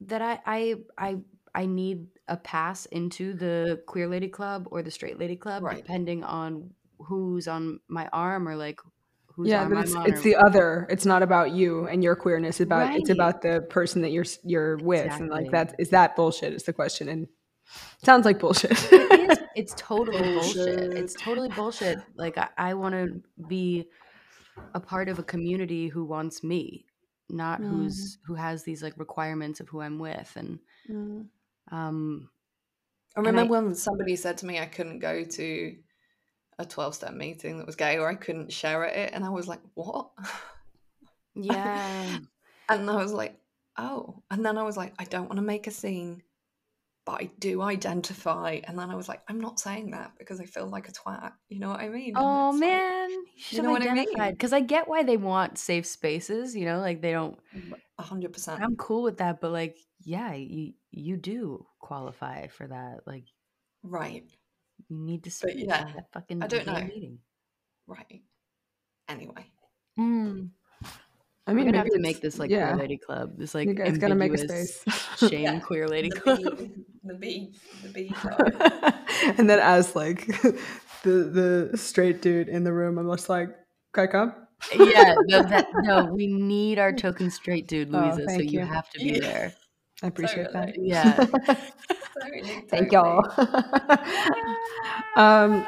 that I I I I need a pass into the queer lady club or the straight lady club, Right. depending on who's on my arm or like whose yeah, arm but I'm it's on. it's the other. It's not about you and your queerness. It's about it's about the person that you're you're with, and like Exactly. that is that bullshit is the question, and sounds like bullshit. it is. It's totally bullshit. Bullshit. It's totally bullshit. Like I, I want to be a part of a community who wants me, not who's who has these like requirements of who I'm with. And um, I And I- remember when somebody said to me I couldn't go to a 12 step meeting that was gay or I couldn't share at it. And I was like, what? yeah, And I was like, oh. And then I was like, I don't want to make a scene, but I do identify. And then I was like, I'm not saying that because I feel like a twat. You know what I mean? And Oh it's like, man, you should know have what I mean? because I get why they want safe spaces. You know, like they don't. Mm, a hundred percent. I'm cool with that, but like, yeah, you you do qualify for that. Like, Right. You need to speak yeah, at that fucking I don't know. meeting. Right. Anyway. Mm. I I mean, mean, have maybe to it's- make this like yeah. queer lady club. This like you guys gotta make a space. shame Yeah. queer lady The club. B, the B, the B club. and then as like the the straight dude in the room, I'm just like, can I come? yeah, no, that, no, we need our token straight dude, Oh, Louisa. so you you. have to be Yeah. there. I appreciate Totally. that. Yeah. Thank y'all. um,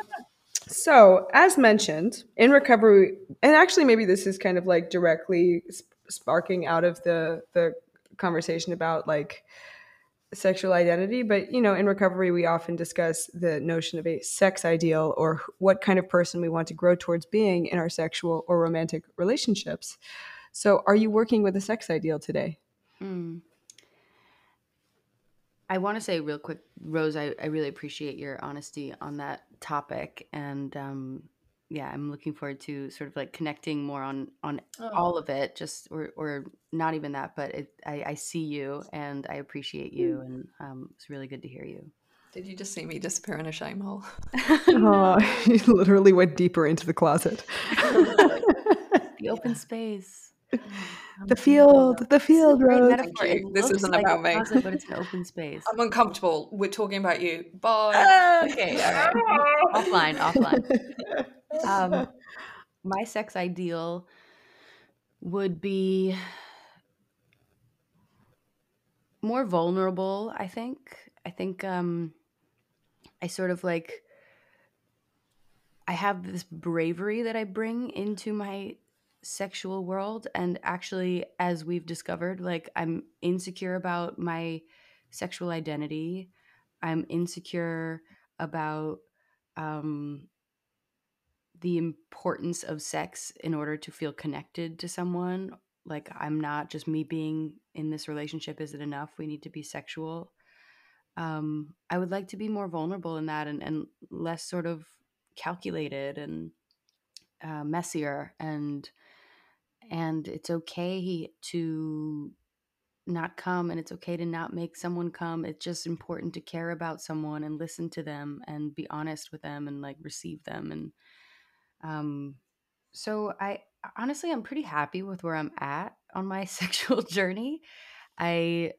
so, as mentioned, in recovery, and actually, maybe this is kind of like directly sparking out of the the conversation about like sexual identity. But you know, in recovery, we often discuss the notion of a sex ideal or what kind of person we want to grow towards being in our sexual or romantic relationships. So, are you working with a sex ideal today? Mm. I want to say real quick, Rose, I, I really appreciate your honesty on that topic. And um, yeah, I'm looking forward to sort of like connecting more on on Oh. all of it, just or or not even that, but it, I, I see you and I appreciate you, and um, it's really good to hear you. Did you just see me disappear in a shame hole? Oh, you literally went deeper into the closet. The open space, The field, the This is a field, great Rose. metaphor. Thank you. It This isn't like about me. closet, but it's an open space. I'm uncomfortable. We're talking about you. Bye. okay, all right. offline, offline. Um, my sex ideal would be more vulnerable. I think. I think. Um, I sort of like. I have this bravery that I bring into my sexual world, and actually, as we've discovered, like I'm insecure about my sexual identity. I'm insecure about um, the importance of sex in order to feel connected to someone. Like, I'm not just me being in this relationship isn't enough. We need to be sexual. Um, I would like to be more vulnerable in that and, and less sort of calculated and uh, messier and and it's okay to not come and it's okay to not make someone come it's just important to care about someone and listen to them and be honest with them and like receive them and um so i honestly i'm pretty happy with where i'm at on my sexual journey. I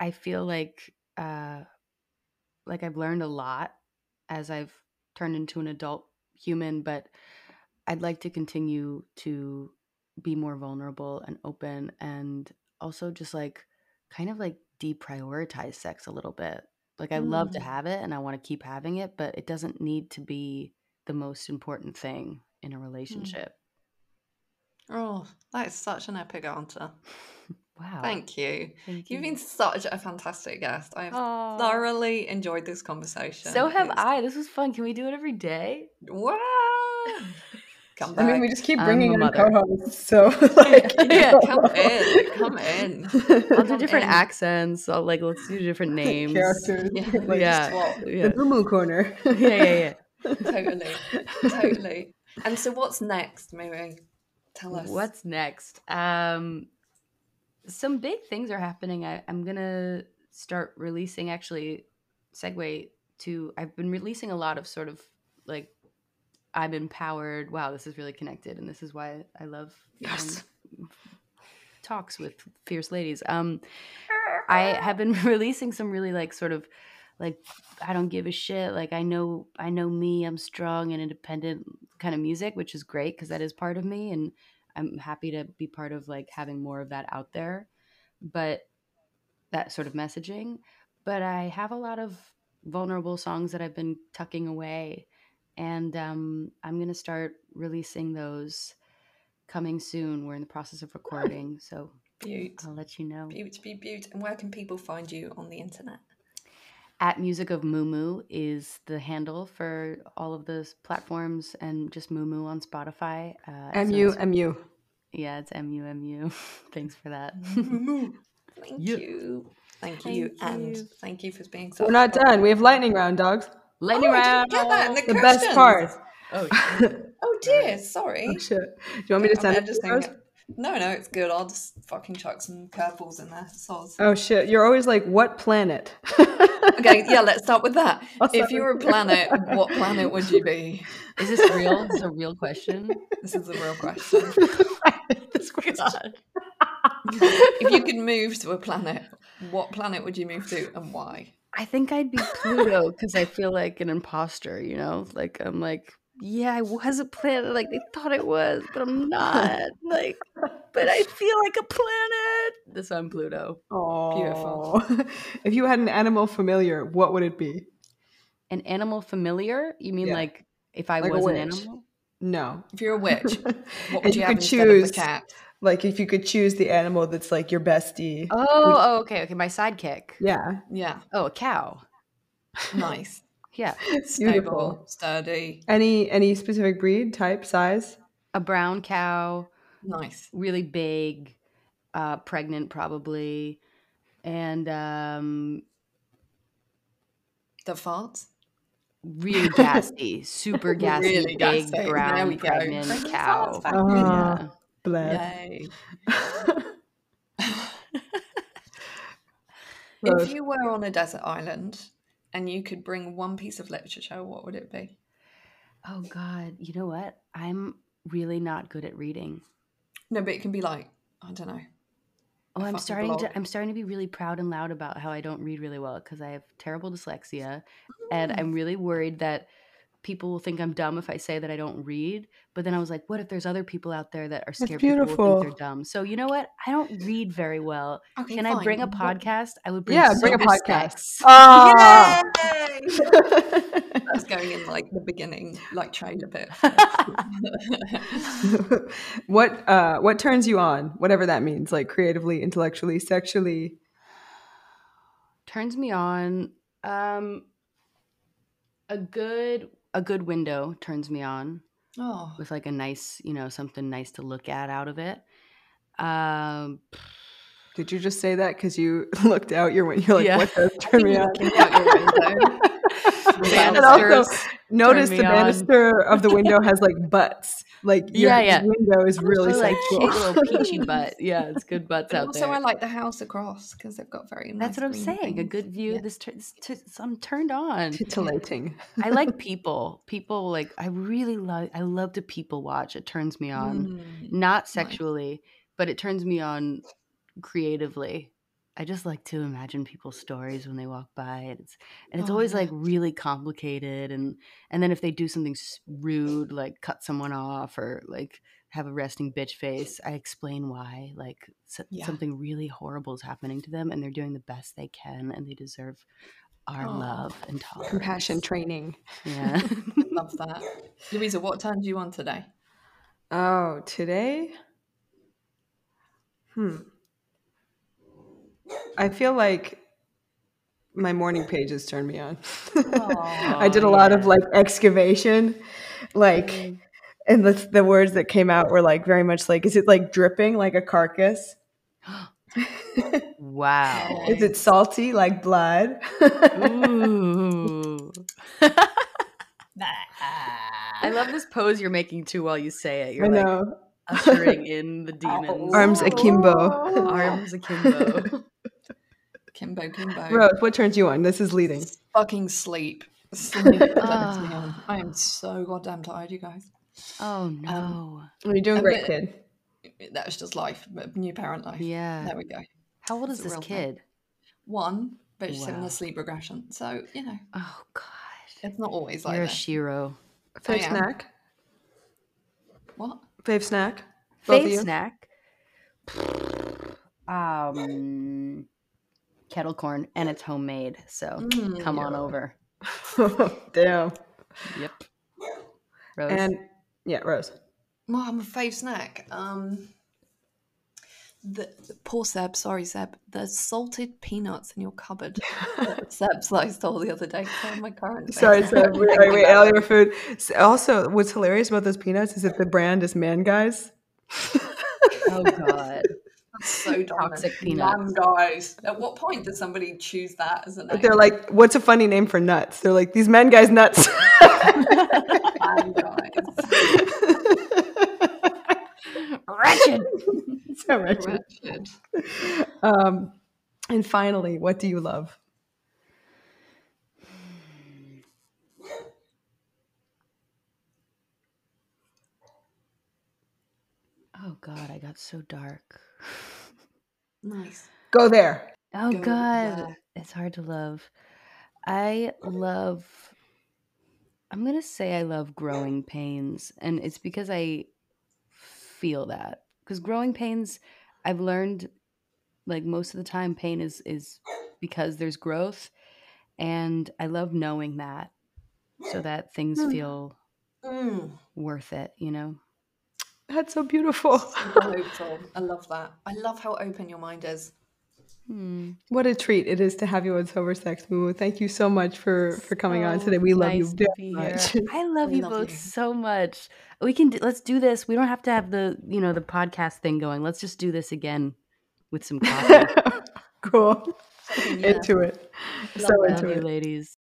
i feel like uh like i've learned a lot as i've turned into an adult human but i'd like to continue to be more vulnerable and open and also just like kind of like deprioritize sex a little bit. Like I love to Mm. have it and I want to keep having it, but it doesn't need to be the most important thing in a relationship. Oh, that is such an epic answer. Wow. Thank you. Thank You've been such a fantastic guest. I have Aw. thoroughly enjoyed this conversation. So have It's- I. This was fun. Can we do it every day? Wow. Come I mean, we just keep bringing a in co-hosts, so like, Yeah, come in. Come in. I'll do different in. accents. I'll like let's do different names. characters. Yeah, like, just Yeah. Yeah. The Boo Moo Corner. yeah, yeah, yeah. Totally. totally. And so what's next, Miri? Tell us. What's next? Um, some big things are happening. I, I'm gonna start releasing. Actually, segue to. I've been releasing a lot of sort of like. I'm empowered. Wow, this is really connected, and this is why I love Yes. um, talks with fierce ladies. Um, I have been releasing some really like sort of like I don't give a shit. Like I know I know me. I'm strong and independent kind of music, which is great because that is part of me, and I'm happy to be part of like having more of that out there. But that sort of messaging. But I have a lot of vulnerable songs that I've been tucking away, and um, I'm gonna start releasing those coming soon. We're in the process of recording, so Beaut. I'll let you know. Beaut, beaut, beaut. And where can people find you on the internet? At Music of Moo is the handle for all of those platforms, and just Moo on Spotify. Uh, so MU, it's- MU. yeah, it's M U M U. Thanks for that. Thank Yeah. you. Thank you. Thank and you. thank you for being so We're not done. We have lightning round, dogs. Lightning Oh, I round. get that in the, The best part. Oh, Oh dear, sorry. Oh, shit. Do you want me to I'm send it to editing you? No, no, it's good. I'll just fucking chuck some curveballs in there. Soz. Oh shit! You're always like, what planet? Okay, yeah, let's start with that. I'll If you were a planet, what planet would you be? is this real? This Is a real question? This is a real question. This question. if you could move to a planet, what planet would you move to and why? I think I'd be Pluto because I feel like an imposter, you know? Like, I'm like, yeah, I was a planet like they thought I was, but I'm not. Like, but I feel like a planet. This I'm Pluto. Oh, if you had an animal familiar, what would it be? An animal familiar? You mean Yeah. like if I Like was an animal? No. If you're a witch, what And would you, you could choose- cat? Like if you could choose the animal that's like your bestie. Oh, oh, okay, okay. My sidekick. Yeah. Yeah, Oh, a cow. nice, Yeah. stable, Beautiful. sturdy, Any any specific breed, type, size? A brown cow, nice. really big, uh, pregnant probably, and um, The farts. really gassy, super gassy, Really big gassy. There brown we go. pregnant Pregnant cow. farts back. Ah, Yeah. Bless. Yay. If you were on a desert island and you could bring one piece of literature, what would it be? Oh God, you know what? I'm really not good at reading. No, but it can be like, I don't know. Oh, A I'm starting blog. to I'm starting to be really proud and loud about how I don't read really well because I have terrible dyslexia and mm. I'm really worried that people will think I'm dumb if I say that I don't read. But then I was like, what if there's other people out there that are scared people will think they're dumb? So you know what? I don't read very well. Okay, Can I bring a podcast? I would bring Yeah, bring a podcast. sex. Ah. Yay! That's going in like the beginning, like trailer bit. what uh what turns you on? Whatever that means, like creatively, intellectually, sexually. Turns me on. Um, a good a good window turns me on. oh, with like a nice, you know, something nice to look at out of it. Um, Did you just say that because you looked out your window? You're like, Yeah. what does turn me on? looking out your window. And also, notice the me on. banister of the window has like butts. Like your Yeah, yeah. window is really like sexual. cute little peachy butt. Yeah, it's good butts And out also, there. I like the house across because they've got very. That's nice what I'm green saying. A good view. Yeah. This, tur- this tur- I'm turned on. Titillating. I like people. People like I really love. I love to people watch. It turns me on. Mm. Not sexually, but it turns me on creatively. I just like to imagine people's stories when they walk by, and it's and it's Oh, always yeah. like really complicated. And and then if they do something rude, like cut someone off or like have a resting bitch face, I explain why. Like s- Yeah. something really horrible is happening to them, and they're doing the best they can, and they deserve our Oh. love and tolerance. Compassion training. Yeah. Love that. Louisa, what time do you want today? Oh, today? Hmm. I feel like my morning pages turned me on. I did a Aw, lot of like excavation, like, mm. and the the words that came out were like very much like, is it like dripping like a carcass? wow. Is it salty like blood? Ooh. I love this pose you're making too while you say it. You're I like know. ushering in the demons. Arms akimbo. Arms akimbo. Kimbo, Kimbo. Rose, what turns you on? This is leading. Fucking sleep. Sleep turns me Ah. on. I am so goddamn tired, you guys. Oh no. You're doing great, bit- kid. That's just life, new parent life. Yeah. There we go. How old is this real thing. kid? one, but she's having a sleep regression. So, you know, Oh God. it's not always like You're a. Shiro. Fave snack. what? Fave snack. Both Fave snack. Um, kettle corn, and it's homemade. So Mm, come on over. Damn. Yep. Rose. And yeah, Rose. Well, I'm a fave snack. Um, the poor Seb, sorry Seb, the salted peanuts in your cupboard. that Seb sliced all the other day. They're my current. fave Sorry, snack. so wait, wait, wait, all your food. Also, what's hilarious about those peanuts is that the brand is Man Guys. oh God. That's so dumb. Toxic Lamb peanuts. guys. At what point does somebody choose that as a name? They're like, what's a funny name for nuts? They're like, these men Guys nuts. Guys. Wretched. so wretched. Wretched. Um, and finally, what do you love? Oh God, I got so dark. Nice. Go there. Oh Go God, there. it's hard to love. I love. I'm gonna say I love growing pains, and it's because I feel that. Because growing pains, I've learned, like most of the time, pain is is because there's growth, and I love knowing that, so that things Hmm. feel Mm. worth it. You know. That's so beautiful. Super hopeful. I love that. I love how open your mind is. Hmm. What a treat it is to have you on Sober Sex Moo. Thank you so much for for coming on today. We love you nice to very much. I love We you love both you. so much. We can do, let's do this. We don't have to have the you know the podcast thing going. Let's just do this again with some coffee. cool. Yeah. Into it. Love so into you, it. ladies.